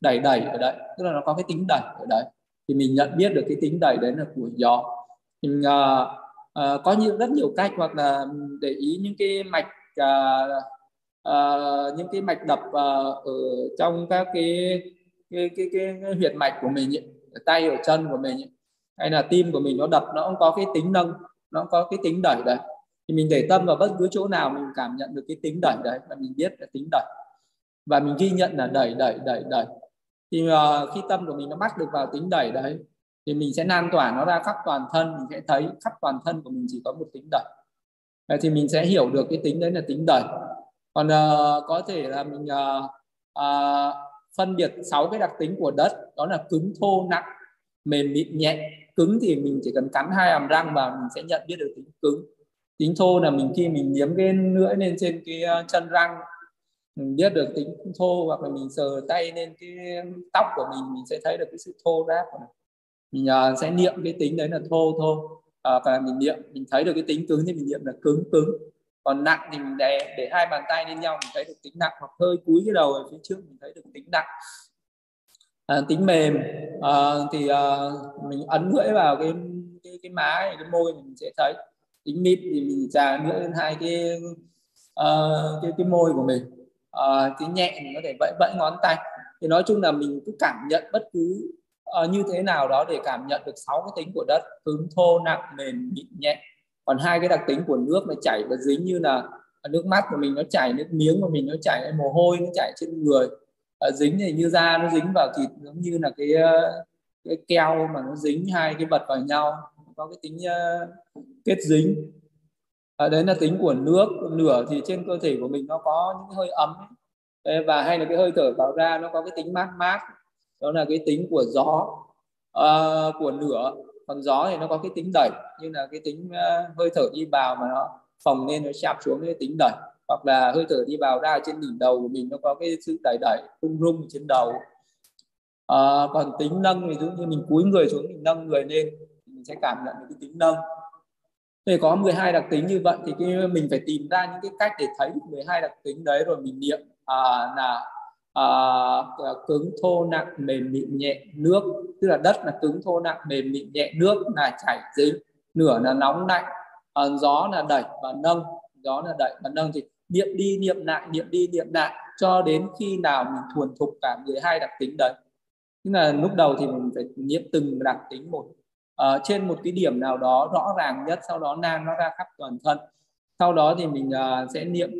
[SPEAKER 1] đẩy đẩy ở đấy. Tức là nó có cái tính đẩy ở đấy. Thì mình nhận biết được cái tính đẩy đấy là của gió. Mình uh, uh, có nhiều rất nhiều cách hoặc là để ý những cái mạch uh, uh, những cái mạch đập uh, ở trong các cái cái cái, cái, cái huyệt mạch của mình ấy, ở tay ở chân của mình ấy, hay là tim của mình nó đập nó cũng có cái tính nâng nó có cái tính đẩy đấy. Thì mình để tâm vào bất cứ chỗ nào mình cảm nhận được cái tính đẩy đấy và mình biết là tính đẩy. Và mình ghi nhận là đẩy đẩy đẩy đẩy. Thì uh, khi tâm của mình nó bắt được vào tính đẩy đấy thì mình sẽ lan tỏa nó ra khắp toàn thân mình sẽ thấy khắp toàn thân của mình chỉ có một tính đẩy. Vậy thì mình sẽ hiểu được cái tính đấy là tính đẩy. Còn uh, có thể là mình uh, uh, phân biệt sáu cái đặc tính của đất đó là cứng thô nặng mềm mịn nhẹ cứng thì mình chỉ cần cắn hai hàm răng và mình sẽ nhận biết được tính cứng. Tính thô là mình khi mình liếm cái lưỡi lên trên cái ờ, chân răng mình biết được tính thô hoặc là mình sờ tay lên cái tóc của mình mình sẽ thấy được cái sự thô ráp của mình. Mình uh, sẽ niệm cái tính đấy là thô thô ờ, và mình niệm mình thấy được cái tính cứng thì mình niệm là cứng cứng. Còn nặng thì mình để để hai bàn tay lên nhau mình thấy được tính nặng. Hoặc hơi cúi cái đầu ở phía trước mình thấy được tính nặng à, tính mềm. À, thì à, mình ấn lưỡi vào cái cái cái má cái môi mình sẽ thấy. Tính mịn thì mình trà lưỡi lên hai cái uh, cái cái môi của mình. À, uh, tính nhẹ mình có thể vẫy vẫy ngón tay. Thì nói chung là mình cứ cảm nhận bất cứ uh, như thế nào đó để cảm nhận được sáu cái tính của đất. Cứng thô nặng mềm mịn nhẹ. Còn hai cái đặc tính của nước nó chảy và dính như là nước mắt của mình nó chảy nước miếng của mình nó chảy mồ hôi nó chảy trên người. Ờ, dính thì như da nó dính vào thịt giống như là cái ờ, cái keo mà nó dính hai cái vật vào nhau có cái tính uh, kết dính. À, đấy là tính của nước lửa thì trên cơ thể của mình nó có những hơi ấm. Ấy. và hay là cái hơi thở vào ra nó có cái tính mát mát đó là cái tính của gió uh, của lửa. Còn gió thì nó có cái tính đẩy như là cái tính uh, hơi thở đi vào mà nó phồng lên nó chạm xuống cái tính đẩy hoặc là hơi thở đi vào ra trên đỉnh đầu của mình nó có cái sự đẩy đẩy rung rung trên đầu. À, còn tính nâng thì giống như mình cúi người xuống mình nâng người lên mình sẽ cảm nhận được cái tính nâng. Thì có 12 đặc tính như vậy thì cái mình phải tìm ra những cái cách để thấy 12 đặc tính đấy rồi mình niệm. À, là à, cứng thô nặng mềm mịn nhẹ nước. Tức là đất là cứng thô nặng mềm mịn nhẹ nước là chảy dính. Nửa là nóng lạnh. À, gió là đẩy và nâng. Gió là đẩy và nâng thì niệm đi niệm lại niệm đi niệm lại cho đến khi nào mình thuần thục cả 12 đặc tính đấy. Tức là lúc đầu thì mình phải niệm từng đặc tính một. Uh, trên một cái điểm nào đó rõ ràng nhất sau đó nan nó ra khắp toàn thân. Sau đó thì mình uh, sẽ niệm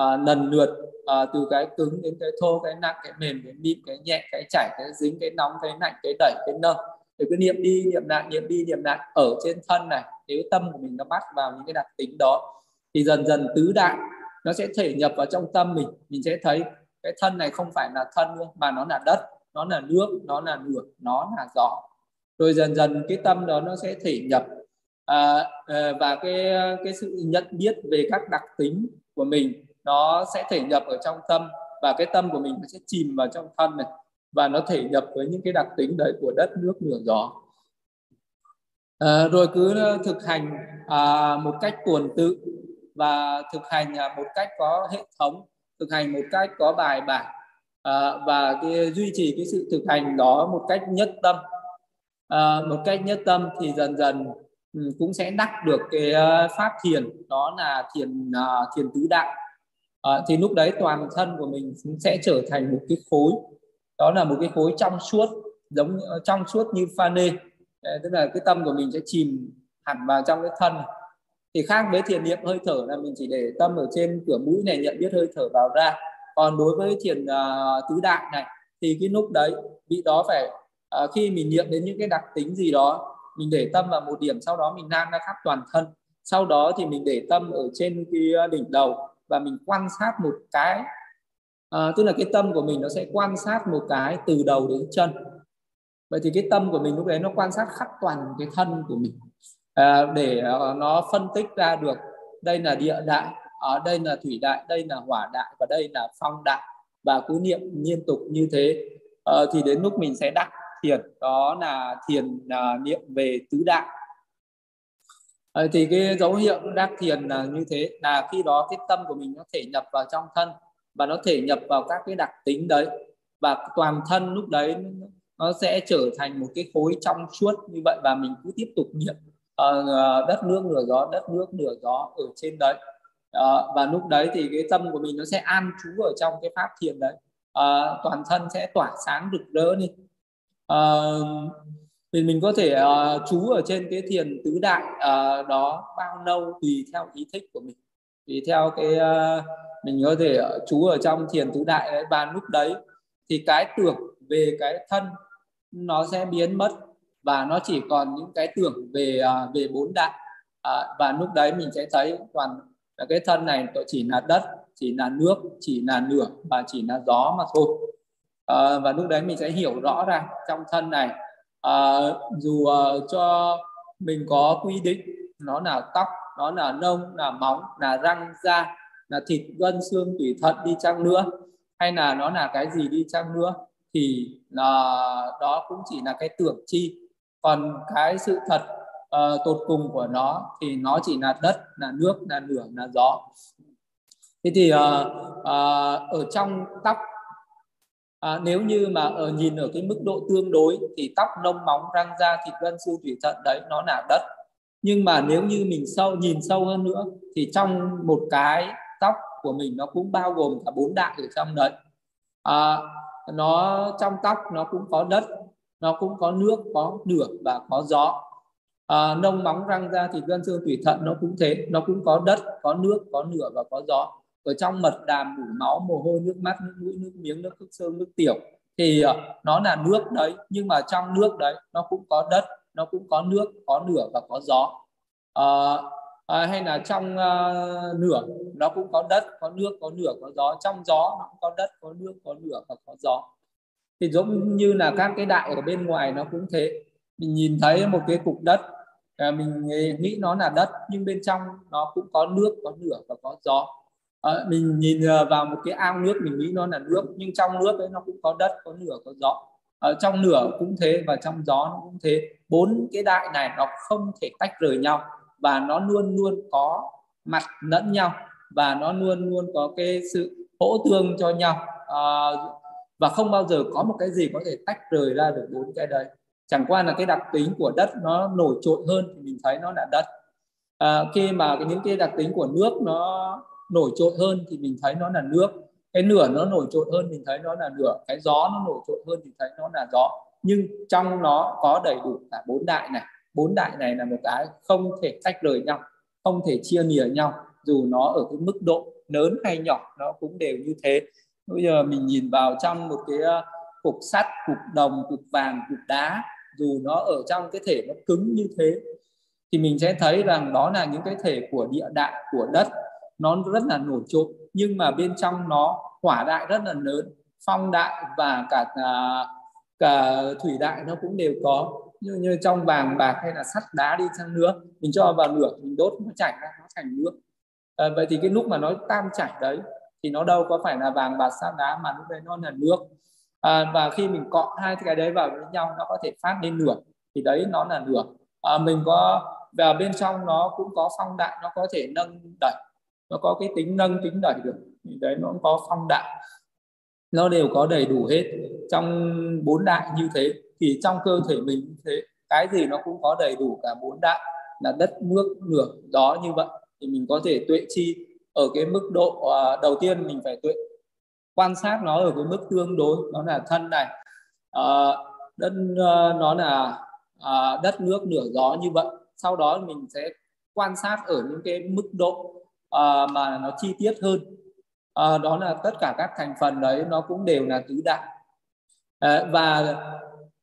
[SPEAKER 1] uh, lần lượt uh, từ cái cứng đến cái thô cái nặng cái mềm cái mịn cái nhẹ cái chảy cái dính cái nóng cái lạnh cái đẩy cái nâng. Để cứ niệm đi niệm lại niệm đi niệm lại. Ở trên thân này nếu tâm của mình nó bắt vào những cái đặc tính đó thì dần dần tứ đại nó sẽ thể nhập vào trong tâm mình. Mình sẽ thấy cái thân này không phải là thân nữa mà nó là đất nó là nước nó là lửa nó là gió. Rồi dần dần cái tâm đó nó sẽ thể nhập. À, à, và cái cái sự nhận biết về các đặc tính của mình nó sẽ thể nhập ở trong tâm và cái tâm của mình nó sẽ chìm vào trong thân này và nó thể nhập với những cái đặc tính đấy của đất nước lửa gió. À, rồi cứ thực hành à, một cách tuần tự và thực hành à, một cách có hệ thống thực hành một cách có bài bản à, và cái, duy trì cái sự thực hành đó một cách nhất tâm. À, một cách nhất tâm thì dần dần ừ, cũng sẽ đắc được cái à, pháp thiền đó là thiền uh, thiền tứ đại à, thì lúc đấy toàn thân của mình cũng sẽ trở thành một cái khối đó là một cái khối trong suốt giống ờ, trong suốt như pha nê. Ờ, tức là cái tâm của mình sẽ chìm hẳn vào trong cái thân thì khác với thiền niệm hơi thở là mình chỉ để tâm ở trên cửa mũi này nhận biết hơi thở vào ra. Còn đối với thiền uh, tứ đại này thì cái lúc đấy vị đó phải uh, khi mình niệm đến những cái đặc tính gì đó mình để tâm vào một điểm sau đó mình lan ra khắp toàn thân. Sau đó thì mình để tâm ở trên cái đỉnh đầu và mình quan sát một cái à, tức là cái tâm của mình nó sẽ quan sát một cái từ đầu đến chân. Vậy thì cái tâm của mình lúc đấy nó quan sát khắp toàn cái thân của mình à, để ờ, nó phân tích ra được đây là địa đại ở đây là thủy đại đây là hỏa đại và đây là phong đại và cứ niệm liên tục như thế. Ờ, thì đến lúc mình sẽ đắc thiền đó là thiền niệm về tứ đại. À, thì cái dấu hiệu đắc thiền là như thế là khi đó cái tâm của mình nó thể nhập vào trong thân và nó thể nhập vào các cái đặc tính đấy và toàn thân lúc đấy nó sẽ trở thành một cái khối trong suốt như vậy và mình cứ tiếp tục niệm uh, đất nước nửa gió đất nước nửa gió ở trên đấy. Uh, và lúc đấy thì cái tâm của mình nó sẽ an trú ở trong cái pháp thiền đấy. Uh, toàn thân sẽ tỏa sáng rực rỡ đi. Uh, thì mình có thể uh, trú ở trên cái thiền tứ đại uh, đó bao lâu tùy theo ý thích của mình. Tùy theo cái uh, mình có thể trú ở trong thiền tứ đại đấy. Và lúc đấy thì cái tưởng về cái thân nó sẽ biến mất và nó chỉ còn những cái tưởng về uh, về bốn đại. Uh, và lúc đấy mình sẽ thấy toàn là cái thân này chỉ là đất chỉ là nước chỉ là lửa và chỉ là gió mà thôi. À, và lúc đấy mình sẽ hiểu rõ ra trong thân này. À, dù uh, cho mình có quy định nó là tóc nó là nông là móng là răng da là thịt gân xương tủy thận đi chăng nữa hay là nó là cái gì đi chăng nữa thì là đó cũng chỉ là cái tưởng chi còn cái sự thật uh, tột cùng của nó thì nó chỉ là đất là nước là lửa là gió. Thế thì uh, uh, ở trong tóc à, nếu như mà ở nhìn ở cái mức độ tương đối thì tóc lông móng răng da thịt gân xương thủy thận đấy nó là đất. Nhưng mà nếu như mình sâu nhìn sâu hơn nữa thì trong một cái tóc của mình nó cũng bao gồm cả bốn đại ở trong đấy. À, nó trong tóc nó cũng có đất nó cũng có nước có lửa và có gió. À, nông móng răng ra thì gân xương thủy thận nó cũng thế. Nó cũng có đất có nước có lửa và có gió. Ở trong mật đàm đủ máu mồ hôi nước mắt nước mũi nước miếng nước nước xương nước tiểu thì ờ, nó là nước đấy. Nhưng mà trong nước đấy nó cũng có đất nó cũng có nước có lửa và có gió. À, à, hay là trong uh, nó cũng có đất có nước có lửa có gió. Trong gió nó cũng có đất có nước có lửa và có gió thì giống như là các cái đại ở bên ngoài nó cũng thế. Mình nhìn thấy một cái cục đất à, mình nghĩ nó là đất nhưng bên trong nó cũng có nước có lửa và có gió. À, mình nhìn ờ, vào một cái ao nước mình nghĩ nó là nước nhưng trong nước ấy nó cũng có đất có lửa có gió. Ở trong lửa cũng thế và trong gió nó cũng thế. Bốn cái đại này nó không thể tách rời nhau và nó luôn luôn có mặt lẫn nhau và nó luôn luôn có cái sự hỗ tương cho nhau. À, và không bao giờ có một cái gì có thể tách rời ra được bốn cái đấy. Chẳng qua là cái đặc tính của đất nó nổi trội hơn thì mình thấy nó là đất. À, khi mà những cái đặc tính của nước nó nổi trội hơn thì mình thấy nó là nước. Cái nửa nó nổi trội hơn mình thấy nó là nửa cái gió nó nổi trội hơn thì thấy nó là gió. Nhưng trong nó có đầy đủ cả bốn đại này. Bốn đại này là một cái không thể tách rời nhau không thể chia lìa nhau. Dù nó ở cái mức độ lớn hay nhỏ nó cũng đều như thế bây giờ mình nhìn vào trong một cái ờ, cục sắt cục đồng cục vàng cục đá dù nó ở trong cái thể nó cứng như thế thì mình sẽ thấy rằng đó là những cái thể của địa đại của đất nó rất là nổi trội nhưng mà bên trong nó hỏa đại rất là lớn phong đại và cả à, cả thủy đại nó cũng đều có như như trong vàng bạc hay là sắt đá đi chăng nữa mình cho vào lửa mình đốt nó chảy ra nó thành nước. À, vậy thì cái lúc mà nó tan chảy đấy thì nó đâu có phải là vàng bạc sát đá mà lúc đấy nó là nước. À, và khi mình cọ hai cái đấy vào với nhau nó có thể phát lên lửa thì đấy nó là lửa. À, mình có và bên trong nó cũng có phong đại nó có thể nâng đẩy nó có cái tính nâng tính đẩy được thì đấy nó cũng có phong đại nó đều có đầy đủ hết trong bốn đại như thế thì trong cơ thể mình như thế. Cái gì nó cũng có đầy đủ cả bốn đại là đất nước lửa gió như vậy thì mình có thể tuệ chi ở cái mức độ à, đầu tiên mình phải tuệ quan sát nó ở cái mức tương đối nó là thân này à, đất à, nó là à, đất nước nửa gió như vậy. Sau đó mình sẽ quan sát ở những cái mức độ à, mà nó chi tiết hơn. À, đó là tất cả các thành phần đấy nó cũng đều là tứ đại. À, và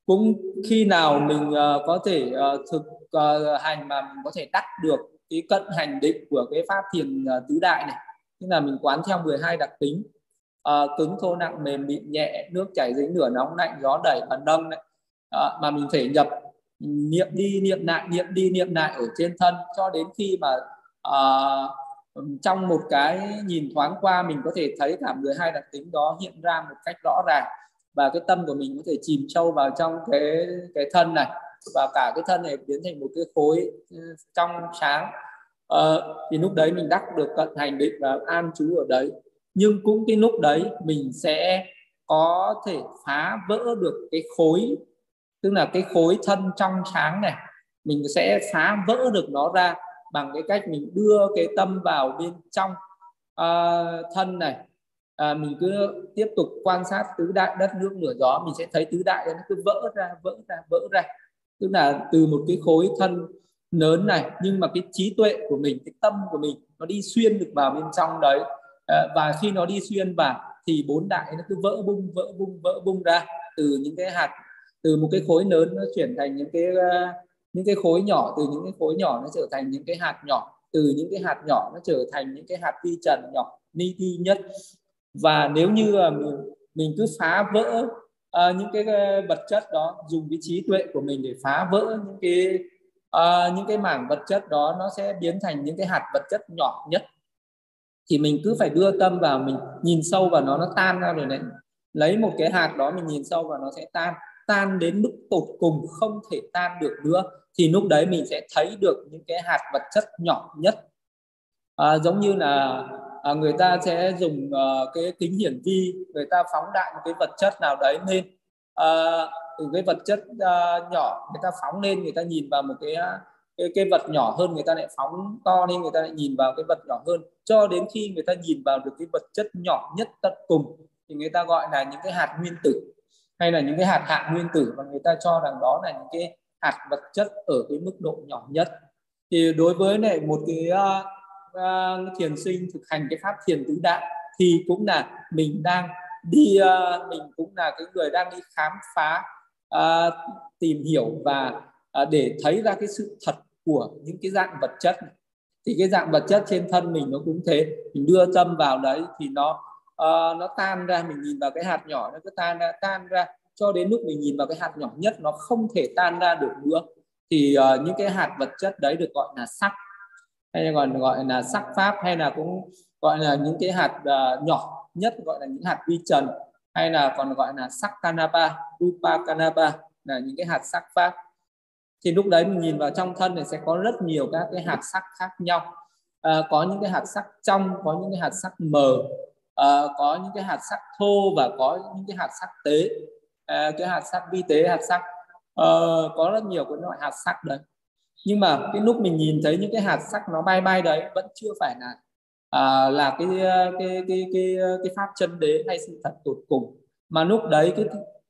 [SPEAKER 1] cũng khi nào mình uh, có thể uh, thực uh, hành mà mình có thể đắc được cái cận hành định của cái pháp thiền uh, tứ đại này. Tức là mình quán theo 12 đặc tính. Uh, cứng thô nặng mềm mịn nhẹ nước chảy dính lửa nóng lạnh gió đẩy và nâng này. Uh, mà mình thể nhập niệm đi niệm lại niệm đi niệm lại ở trên thân cho đến khi mà uh, trong một cái nhìn thoáng qua mình có thể thấy cả 12 đặc tính đó hiện ra một cách rõ ràng. Và cái tâm của mình có thể chìm sâu vào trong cái cái thân này và cả cái thân này biến thành một cái khối ừ, trong sáng. Ờ, thì lúc đấy mình đắc được cận hành định và an trú ở đấy. Nhưng cũng cái lúc đấy mình sẽ có thể phá vỡ được cái khối tức là cái khối thân trong sáng này. Mình sẽ phá vỡ được nó ra bằng cái cách mình đưa cái tâm vào bên trong uh, thân này. À, mình cứ tiếp tục quan sát tứ đại đất nước lửa gió mình sẽ thấy tứ đại nó cứ vỡ ra vỡ ra vỡ ra tức là từ một cái khối thân lớn này nhưng mà cái trí tuệ của mình cái tâm của mình nó đi xuyên được vào bên trong đấy. À, và khi nó đi xuyên vào thì bốn đại nó cứ vỡ bung vỡ bung vỡ bung ra từ những cái hạt từ một cái khối lớn nó chuyển thành những cái ờ, những cái khối nhỏ từ những cái khối nhỏ nó trở thành những cái hạt nhỏ từ những cái hạt nhỏ nó trở thành những cái hạt vi trần nhỏ ni ti nhất. Và nếu như mình, mình cứ phá vỡ uh, những cái ờ, vật chất đó dùng cái trí tuệ của mình để phá vỡ những cái uh, những cái mảng vật chất đó nó sẽ biến thành những cái hạt vật chất nhỏ nhất. Thì mình cứ phải đưa tâm vào mình nhìn sâu vào nó nó tan ra rồi đấy. Lấy một cái hạt đó mình nhìn sâu vào nó sẽ tan. Tan đến mức tột cùng không thể tan được nữa. Thì lúc đấy mình sẽ thấy được những cái hạt vật chất nhỏ nhất. À, giống như là à, người ta sẽ dùng uh, cái kính hiển vi người ta phóng đại một cái vật chất nào đấy lên. À, từ cái vật chất uh, nhỏ người ta phóng lên người ta nhìn vào một cái cái, cái vật nhỏ hơn người ta lại phóng to lên người ta lại nhìn vào cái vật nhỏ hơn. Cho đến khi người ta nhìn vào được cái vật chất nhỏ nhất tận cùng thì người ta gọi là những cái hạt nguyên tử hay là những cái hạt hạ nguyên tử và người ta cho rằng đó là những cái hạt vật chất ở cái mức độ nhỏ nhất. Thì đối với này một cái uh, uh, thiền sinh thực hành cái pháp thiền tứ đại thì cũng là mình đang đi uh, mình cũng là cái người đang đi khám phá uh, tìm hiểu và uh, để thấy ra cái sự thật của những cái dạng vật chất thì cái dạng vật chất trên thân mình nó cũng thế mình đưa tâm vào đấy thì nó uh, nó tan ra mình nhìn vào cái hạt nhỏ nó cứ tan ra tan ra cho đến lúc mình nhìn vào cái hạt nhỏ nhất nó không thể tan ra được nữa. Thì uh, những cái hạt vật chất đấy được gọi là sắc hay còn gọi là sắc pháp hay là cũng gọi là những cái hạt uh, nhỏ nhất gọi là những hạt vi trần hay là còn gọi là sắc kanapa rupa kanapa là những cái hạt sắc pháp. Thì lúc đấy mình nhìn vào trong thân thì sẽ có rất nhiều các cái hạt sắc khác nhau. À, có những cái hạt sắc trong có những cái hạt sắc mờ à, có những cái hạt sắc thô và có những cái hạt sắc tế. À, cái hạt sắc vi tế hạt sắc à, có rất nhiều cái loại hạt sắc đấy nhưng mà cái lúc mình nhìn thấy những cái hạt sắc nó bay bay đấy vẫn chưa phải là à, là cái à, cái cái cái à, cái pháp chân đế hay sự thật tột cùng. Mà lúc đấy cái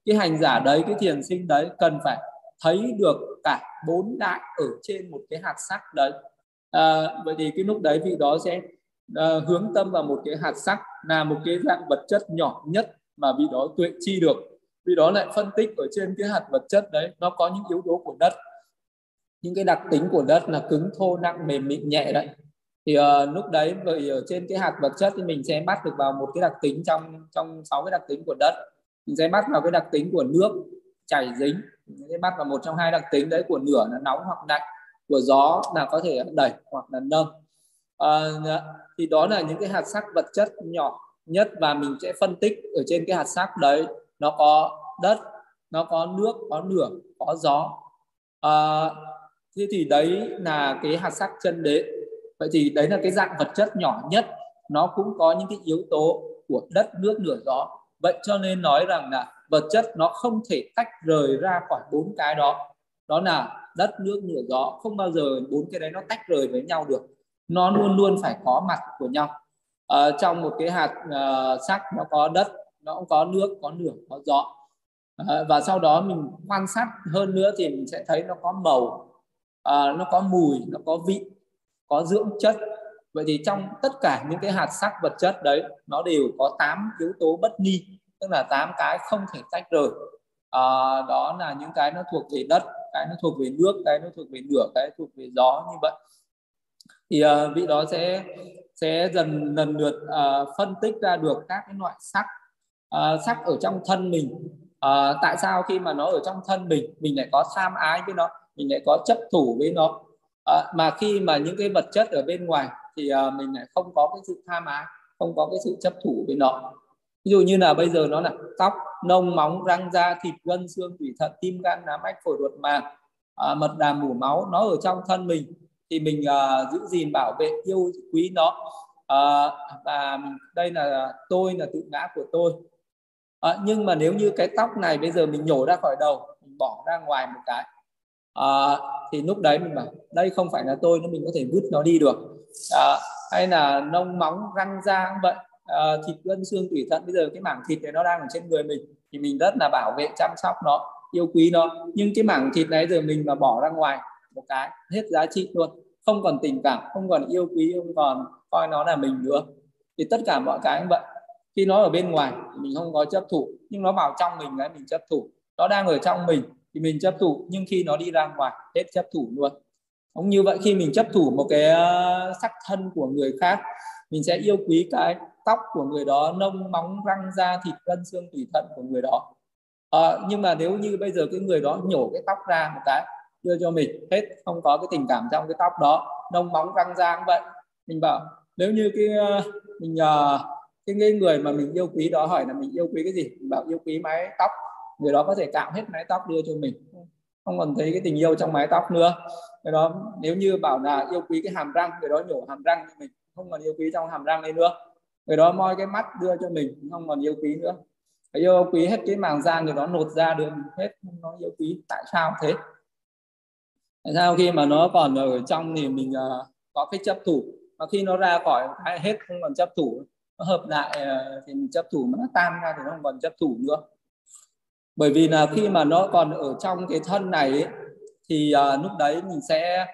[SPEAKER 1] cái hành giả đấy cái thiền sinh đấy cần phải thấy được cả bốn đại ở trên một cái hạt sắc đấy. À, vậy thì cái lúc đấy vị đó sẽ à, hướng tâm vào một cái hạt sắc là một cái dạng vật chất nhỏ nhất mà vị đó tuệ chi được. Vì đó lại phân tích ở trên cái hạt vật chất đấy nó có những yếu tố của đất những cái đặc tính của đất là cứng thô nặng mềm mịn nhẹ đấy. Thì uh, lúc đấy vậy ở ờ, trên cái hạt vật chất thì mình sẽ bắt được vào một cái đặc tính trong trong sáu cái đặc tính của đất. Mình sẽ bắt vào cái đặc tính của nước chảy dính. Mình sẽ bắt vào một trong hai đặc tính đấy của lửa là nóng hoặc lạnh của gió là có thể đẩy hoặc là nâng. Uh, thì đó là những cái hạt sắc vật chất nhỏ nhất và mình sẽ phân tích ở trên cái hạt sắc đấy. Nó có đất nó có nước có lửa có gió. Uh, thế thì đấy là cái hạt sắc chân đế. Vậy thì đấy là cái dạng vật chất nhỏ nhất. Nó cũng có những cái yếu tố của đất nước lửa gió. Vậy cho nên nói rằng là vật chất nó không thể tách rời ra khỏi bốn cái đó. Đó là đất nước lửa gió. Không bao giờ bốn cái đấy nó tách rời với nhau được. Nó luôn luôn phải có mặt của nhau. À, trong một cái hạt uh, sắc nó có đất nó cũng có nước có lửa có gió. À, và sau đó mình quan sát hơn nữa thì mình sẽ thấy nó có màu à, nó có mùi nó có vị có dưỡng chất. Vậy thì trong tất cả những cái hạt sắc vật chất đấy nó đều có 8 yếu tố bất ni tức là 8 cái không thể tách rời. À, đó là những cái nó thuộc về đất cái nó thuộc về nước cái nó thuộc về lửa cái thuộc về gió như vậy. Thì à, vị đó sẽ sẽ dần lần lượt à, phân tích ra được các cái loại sắc à, sắc ở trong thân mình. À, tại sao khi mà nó ở trong thân mình mình lại có tham ái với nó? Mình lại có chấp thủ với nó. À, mà khi mà những cái vật chất ở bên ngoài thì à, mình lại không có cái sự tham ái không có cái sự chấp thủ với nó. Ví dụ như là bây giờ nó là tóc nông móng răng da thịt gân xương thủy thận tim gan nám ách phổi ruột màng à, mật đàm mủ máu nó ở trong thân mình thì mình à, giữ gìn bảo vệ yêu quý nó. À, và đây là tôi là tự ngã của tôi. À, nhưng mà nếu như cái tóc này bây giờ mình nhổ ra khỏi đầu mình bỏ ra ngoài một cái à, thì lúc đấy mình bảo đây không phải là tôi nó mình có thể vứt nó đi được. À, hay là nông móng răng da cũng vậy. À, thịt gân xương tủy thận bây giờ cái mảng thịt này nó đang ở trên người mình thì mình rất là bảo vệ chăm sóc nó yêu quý nó. Nhưng cái mảng thịt này giờ mình mà bỏ ra ngoài một cái hết giá trị luôn. Không còn tình cảm không còn yêu quý không còn coi nó là mình nữa. Thì tất cả mọi cái cũng vậy. Khi nó ở bên ngoài thì mình không có chấp thủ nhưng nó vào trong mình cái mình chấp thủ. Nó đang ở trong mình thì mình chấp thủ nhưng khi nó đi ra ngoài hết chấp thủ luôn. Cũng như vậy khi mình chấp thủ một cái ờ, sắc thân của người khác mình sẽ yêu quý cái tóc của người đó nông móng răng da thịt gân xương tủy thận của người đó. À, nhưng mà nếu như bây giờ cái người đó nhổ cái tóc ra một cái đưa cho mình hết không có cái tình cảm trong cái tóc đó nông móng răng da cũng vậy. Mình bảo nếu như cái ờ, mình nhờ cái, cái người mà mình yêu quý đó hỏi là mình yêu quý cái gì? Mình bảo yêu quý mái tóc người đó có thể cạo hết mái tóc đưa cho mình. Không còn thấy cái tình yêu trong mái tóc nữa. Cái đó nếu như bảo là yêu quý cái hàm răng người đó nhổ hàm răng cho mình. Không còn yêu quý trong hàm răng ấy nữa. Người đó moi cái mắt đưa cho mình không còn yêu quý nữa. Yêu quý hết cái màng da người đó nột ra được hết nó yêu quý. Tại sao thế? Tại sao khi mà nó còn ở trong thì mình uh, có cái chấp thủ? Mà khi nó ra khỏi hết không còn chấp thủ. Nó hợp lại uh, thì mình chấp thủ mà nó tan ra thì nó không còn chấp thủ nữa bởi vì là khi mà nó còn ở trong cái thân này ấy, thì uh, lúc đấy mình sẽ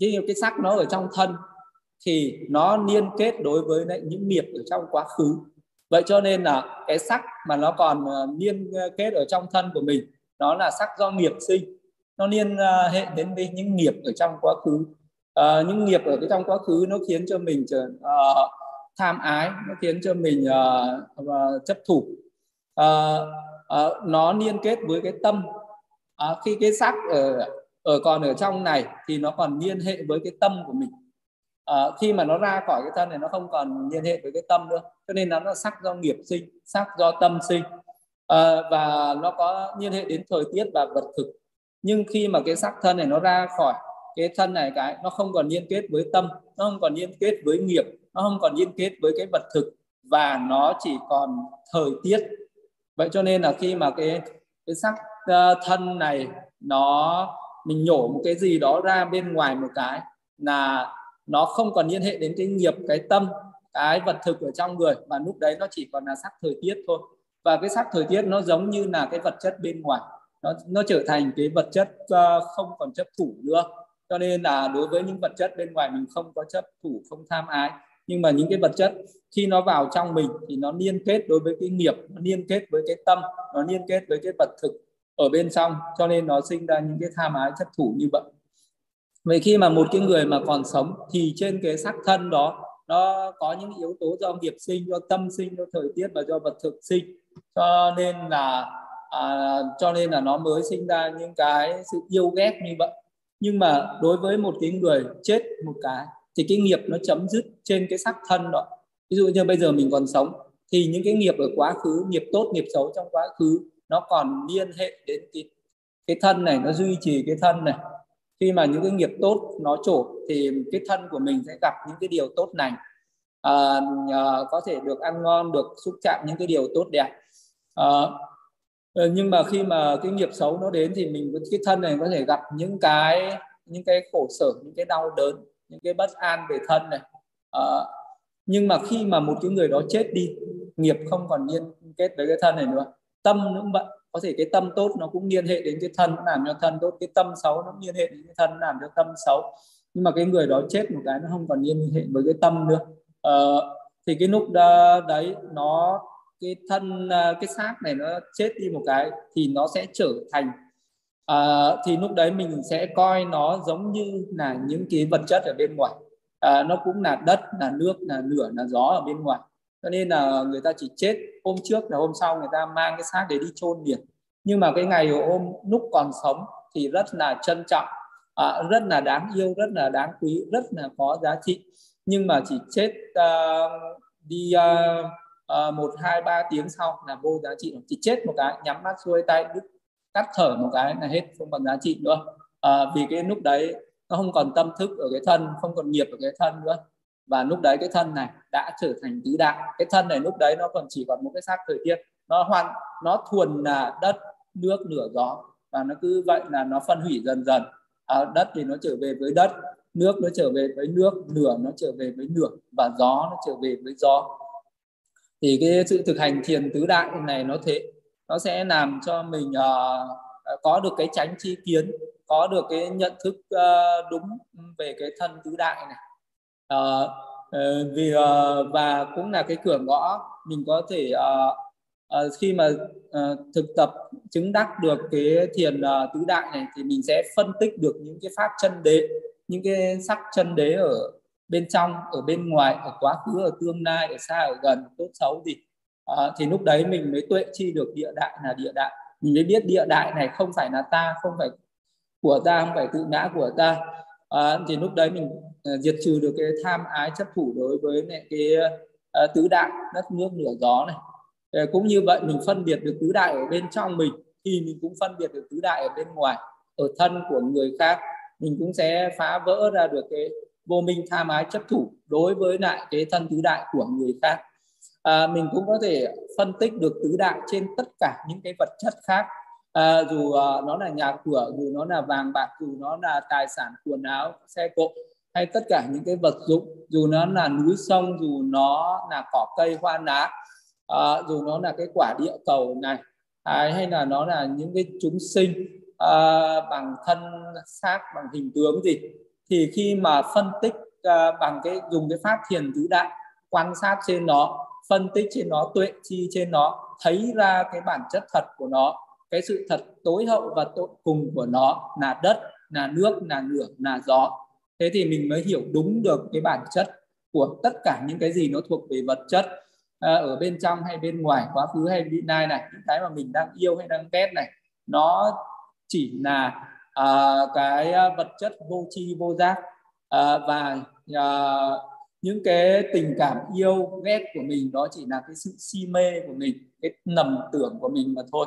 [SPEAKER 1] cái cái sắc nó ở trong thân thì nó liên kết đối với lại những nghiệp ở trong quá khứ. Vậy cho nên là cái sắc mà nó còn à, liên à, kết ở trong thân của mình nó là sắc do nghiệp sinh. Nó liên hệ đến với những nghiệp ở trong quá khứ. Uh, những nghiệp ở cái trong quá khứ nó khiến cho mình trở uh, tham ái nó khiến cho mình uh, uh, chấp thủ. Uh, uh, nó liên kết với cái tâm. À, khi cái sắc ở ở còn ở trong này thì nó còn liên hệ với cái tâm của mình. À, khi mà nó ra khỏi cái thân này nó không còn liên hệ với cái tâm nữa. Cho nên nó là sắc do nghiệp sinh sắc do tâm sinh. À, và nó có liên hệ đến thời tiết và vật thực. Nhưng khi mà cái sắc thân này nó ra khỏi cái thân này cái nó không còn liên kết với tâm nó không còn liên kết với nghiệp nó không còn liên kết với cái vật thực. Và nó chỉ còn thời tiết vậy cho nên là khi mà cái cái sắc ờ, thân này nó mình nhổ một cái gì đó ra bên ngoài một cái là nó không còn liên hệ đến cái nghiệp cái tâm cái vật thực ở trong người và lúc đấy nó chỉ còn là sắc thời tiết thôi. Và cái sắc thời tiết nó giống như là cái vật chất bên ngoài. Nó nó trở thành cái vật chất uh, không còn chấp thủ nữa. Cho nên là đối với những vật chất bên ngoài mình không có chấp thủ không tham ái nhưng mà những cái vật chất khi nó vào trong mình thì nó liên kết đối với cái nghiệp nó liên kết với cái tâm nó liên kết với cái vật thực ở bên trong cho nên nó sinh ra những cái tham ái chấp thủ như vậy. Vậy khi mà một cái người mà còn sống thì trên cái sắc thân đó nó có những yếu tố do nghiệp sinh do tâm sinh do thời tiết và do vật thực sinh. Cho nên là à, cho nên là nó mới sinh ra những cái sự yêu ghét như vậy. Nhưng mà đối với một cái người chết một cái thì cái nghiệp nó chấm dứt trên cái sắc thân đó. Ví dụ như bây giờ mình còn sống thì những cái nghiệp ở quá khứ nghiệp tốt nghiệp xấu trong quá khứ nó còn liên hệ đến cái cái thân này nó duy trì cái thân này. Khi mà những cái nghiệp tốt nó trổ thì cái thân của mình sẽ gặp những cái điều tốt lành. À, à, có thể được ăn ngon được xúc chạm những cái điều tốt đẹp. À, ờ, nhưng mà khi mà cái nghiệp xấu nó đến thì mình cái thân này có thể gặp những cái những cái khổ sở những cái đau đớn những cái bất an về thân này. À, nhưng mà khi mà một cái người đó chết đi nghiệp không còn liên kết với cái thân này nữa tâm cũng vậy. Có thể cái tâm tốt nó cũng liên hệ đến cái thân nó làm cho thân tốt cái tâm xấu nó liên hệ đến cái thân nó làm cho tâm xấu. Nhưng mà cái người đó chết một cái nó không còn liên hệ với cái tâm nữa. À, thì cái lúc đó, đấy nó cái thân à, cái xác này nó chết đi một cái thì nó sẽ trở thành à, thì lúc đấy mình sẽ coi nó giống như là những cái vật chất ở bên ngoài. À, nó cũng là đất là nước là lửa là gió ở bên ngoài. Cho nên là người ta chỉ chết hôm trước là hôm sau người ta mang cái xác để đi chôn liền. Nhưng mà cái ngày hôm lúc còn sống thì rất là trân trọng à, rất là đáng yêu rất là đáng quý rất là có giá trị. Nhưng mà chỉ chết uh, đi uh, uh, một hai ba tiếng sau là vô giá trị. Chỉ chết một cái nhắm mắt xuôi tay đứt cắt thở một cái là hết không còn giá trị nữa. À, vì cái lúc đấy nó không còn tâm thức ở cái thân không còn nghiệp ở cái thân nữa. Và lúc đấy cái thân này đã trở thành tứ đại. Cái thân này lúc đấy nó còn chỉ còn một cái xác thời tiết. Nó hoàn nó thuần là đất nước lửa gió. Và nó cứ vậy là nó phân hủy dần dần. À, đất thì nó trở về với đất nước nó trở về với nước lửa nó trở về với lửa và gió nó trở về với gió. Thì cái sự thực hành thiền tứ đại này nó thế nó sẽ làm cho mình uh, có được cái tránh chi kiến có được cái nhận thức uh, đúng về cái thân tứ đại này. Uh, uh, vì uh, và cũng là cái cửa ngõ mình có thể uh, uh, khi mà uh, thực tập chứng đắc được cái thiền uh, tứ đại này thì mình sẽ phân tích được những cái pháp chân đế những cái sắc chân đế ở bên trong ở bên ngoài ở quá khứ ở tương lai ở xa ở gần tốt xấu gì à, thì lúc đấy mình mới tuệ chi được địa đại là địa đại. Mình mới biết địa đại này không phải là ta không phải của ta không phải tự ngã của ta. À, thì lúc đấy mình ờ, diệt trừ được cái tham ái chấp thủ đối với này, cái uh, tứ đại đất nước lửa gió này. À, cũng như vậy mình phân biệt được tứ đại ở bên trong mình thì mình cũng phân biệt được tứ đại ở bên ngoài ở thân của người khác. Mình cũng sẽ phá vỡ ra được cái vô minh tham ái chấp thủ đối với lại cái thân tứ đại của người khác à, mình cũng có thể phân tích được tứ đại trên tất cả những cái vật chất khác. À, dù uh, nó là nhà cửa dù nó là vàng bạc dù nó là tài sản quần áo xe cộ hay tất cả những cái vật dụng dù nó là núi sông dù nó là cỏ cây hoa lá à, dù nó là cái quả địa cầu này à, hay là nó là những cái chúng sinh à, bằng thân xác bằng hình tướng gì thì khi mà phân tích à, bằng cái dùng cái pháp thiền tứ đại quan sát trên nó phân tích trên nó tuệ chi trên nó thấy ra cái bản chất thật của nó cái sự thật tối hậu và tối cùng của nó là đất là nước là lửa là gió. Thế thì mình mới hiểu đúng được cái bản chất của tất cả những cái gì nó thuộc về vật chất à, ở bên trong hay bên ngoài quá khứ hay vị lai này những cái mà mình đang yêu hay đang ghét này. Nó chỉ là à, cái à, vật chất vô tri vô giác à, và à, những cái tình cảm yêu ghét của mình đó chỉ là cái sự si mê của mình cái nầm tưởng của mình mà thôi.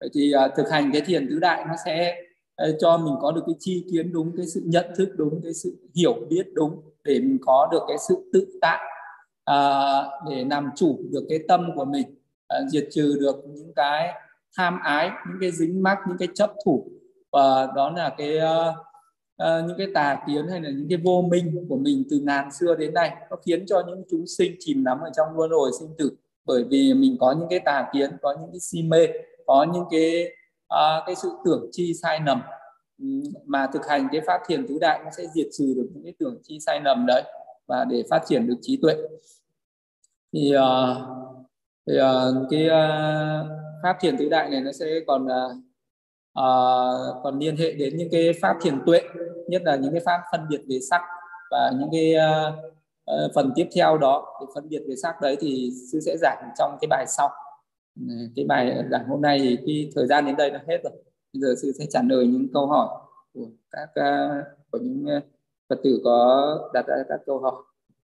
[SPEAKER 1] Vậy thì uh, thực hành cái thiền tứ đại nó sẽ uh, cho mình có được cái chi kiến đúng cái sự nhận thức đúng cái sự hiểu biết đúng để mình có được cái sự tự tại uh, để làm chủ được cái tâm của mình uh, diệt trừ được những cái tham ái những cái dính mắc những cái chấp thủ. Và đó là cái uh, uh, những cái tà kiến hay là những cái vô minh của mình từ ngàn xưa đến nay nó khiến cho những chúng sinh chìm đắm ở trong luân hồi sinh tử. Bởi vì mình có những cái tà kiến có những cái si mê có những cái uh, cái sự tưởng chi sai lầm. Mà thực hành cái pháp thiền tứ đại nó sẽ diệt trừ được những cái tưởng chi sai lầm đấy và để phát triển được trí tuệ. Thì, uh, thì uh, cái uh, pháp thiền tứ đại này nó sẽ còn uh, uh, còn liên hệ đến những cái pháp thiền tuệ nhất là những cái pháp phân biệt về sắc và những cái uh, uh, phần tiếp theo đó cái phân biệt về sắc đấy thì sư sẽ giảng trong cái bài sau. Ừ, cái bài giảng hôm nay thì cái thời gian đến đây là hết rồi bây giờ sư sẽ trả lời những câu hỏi của các uh, của những phật tử có đặt ra các câu hỏi.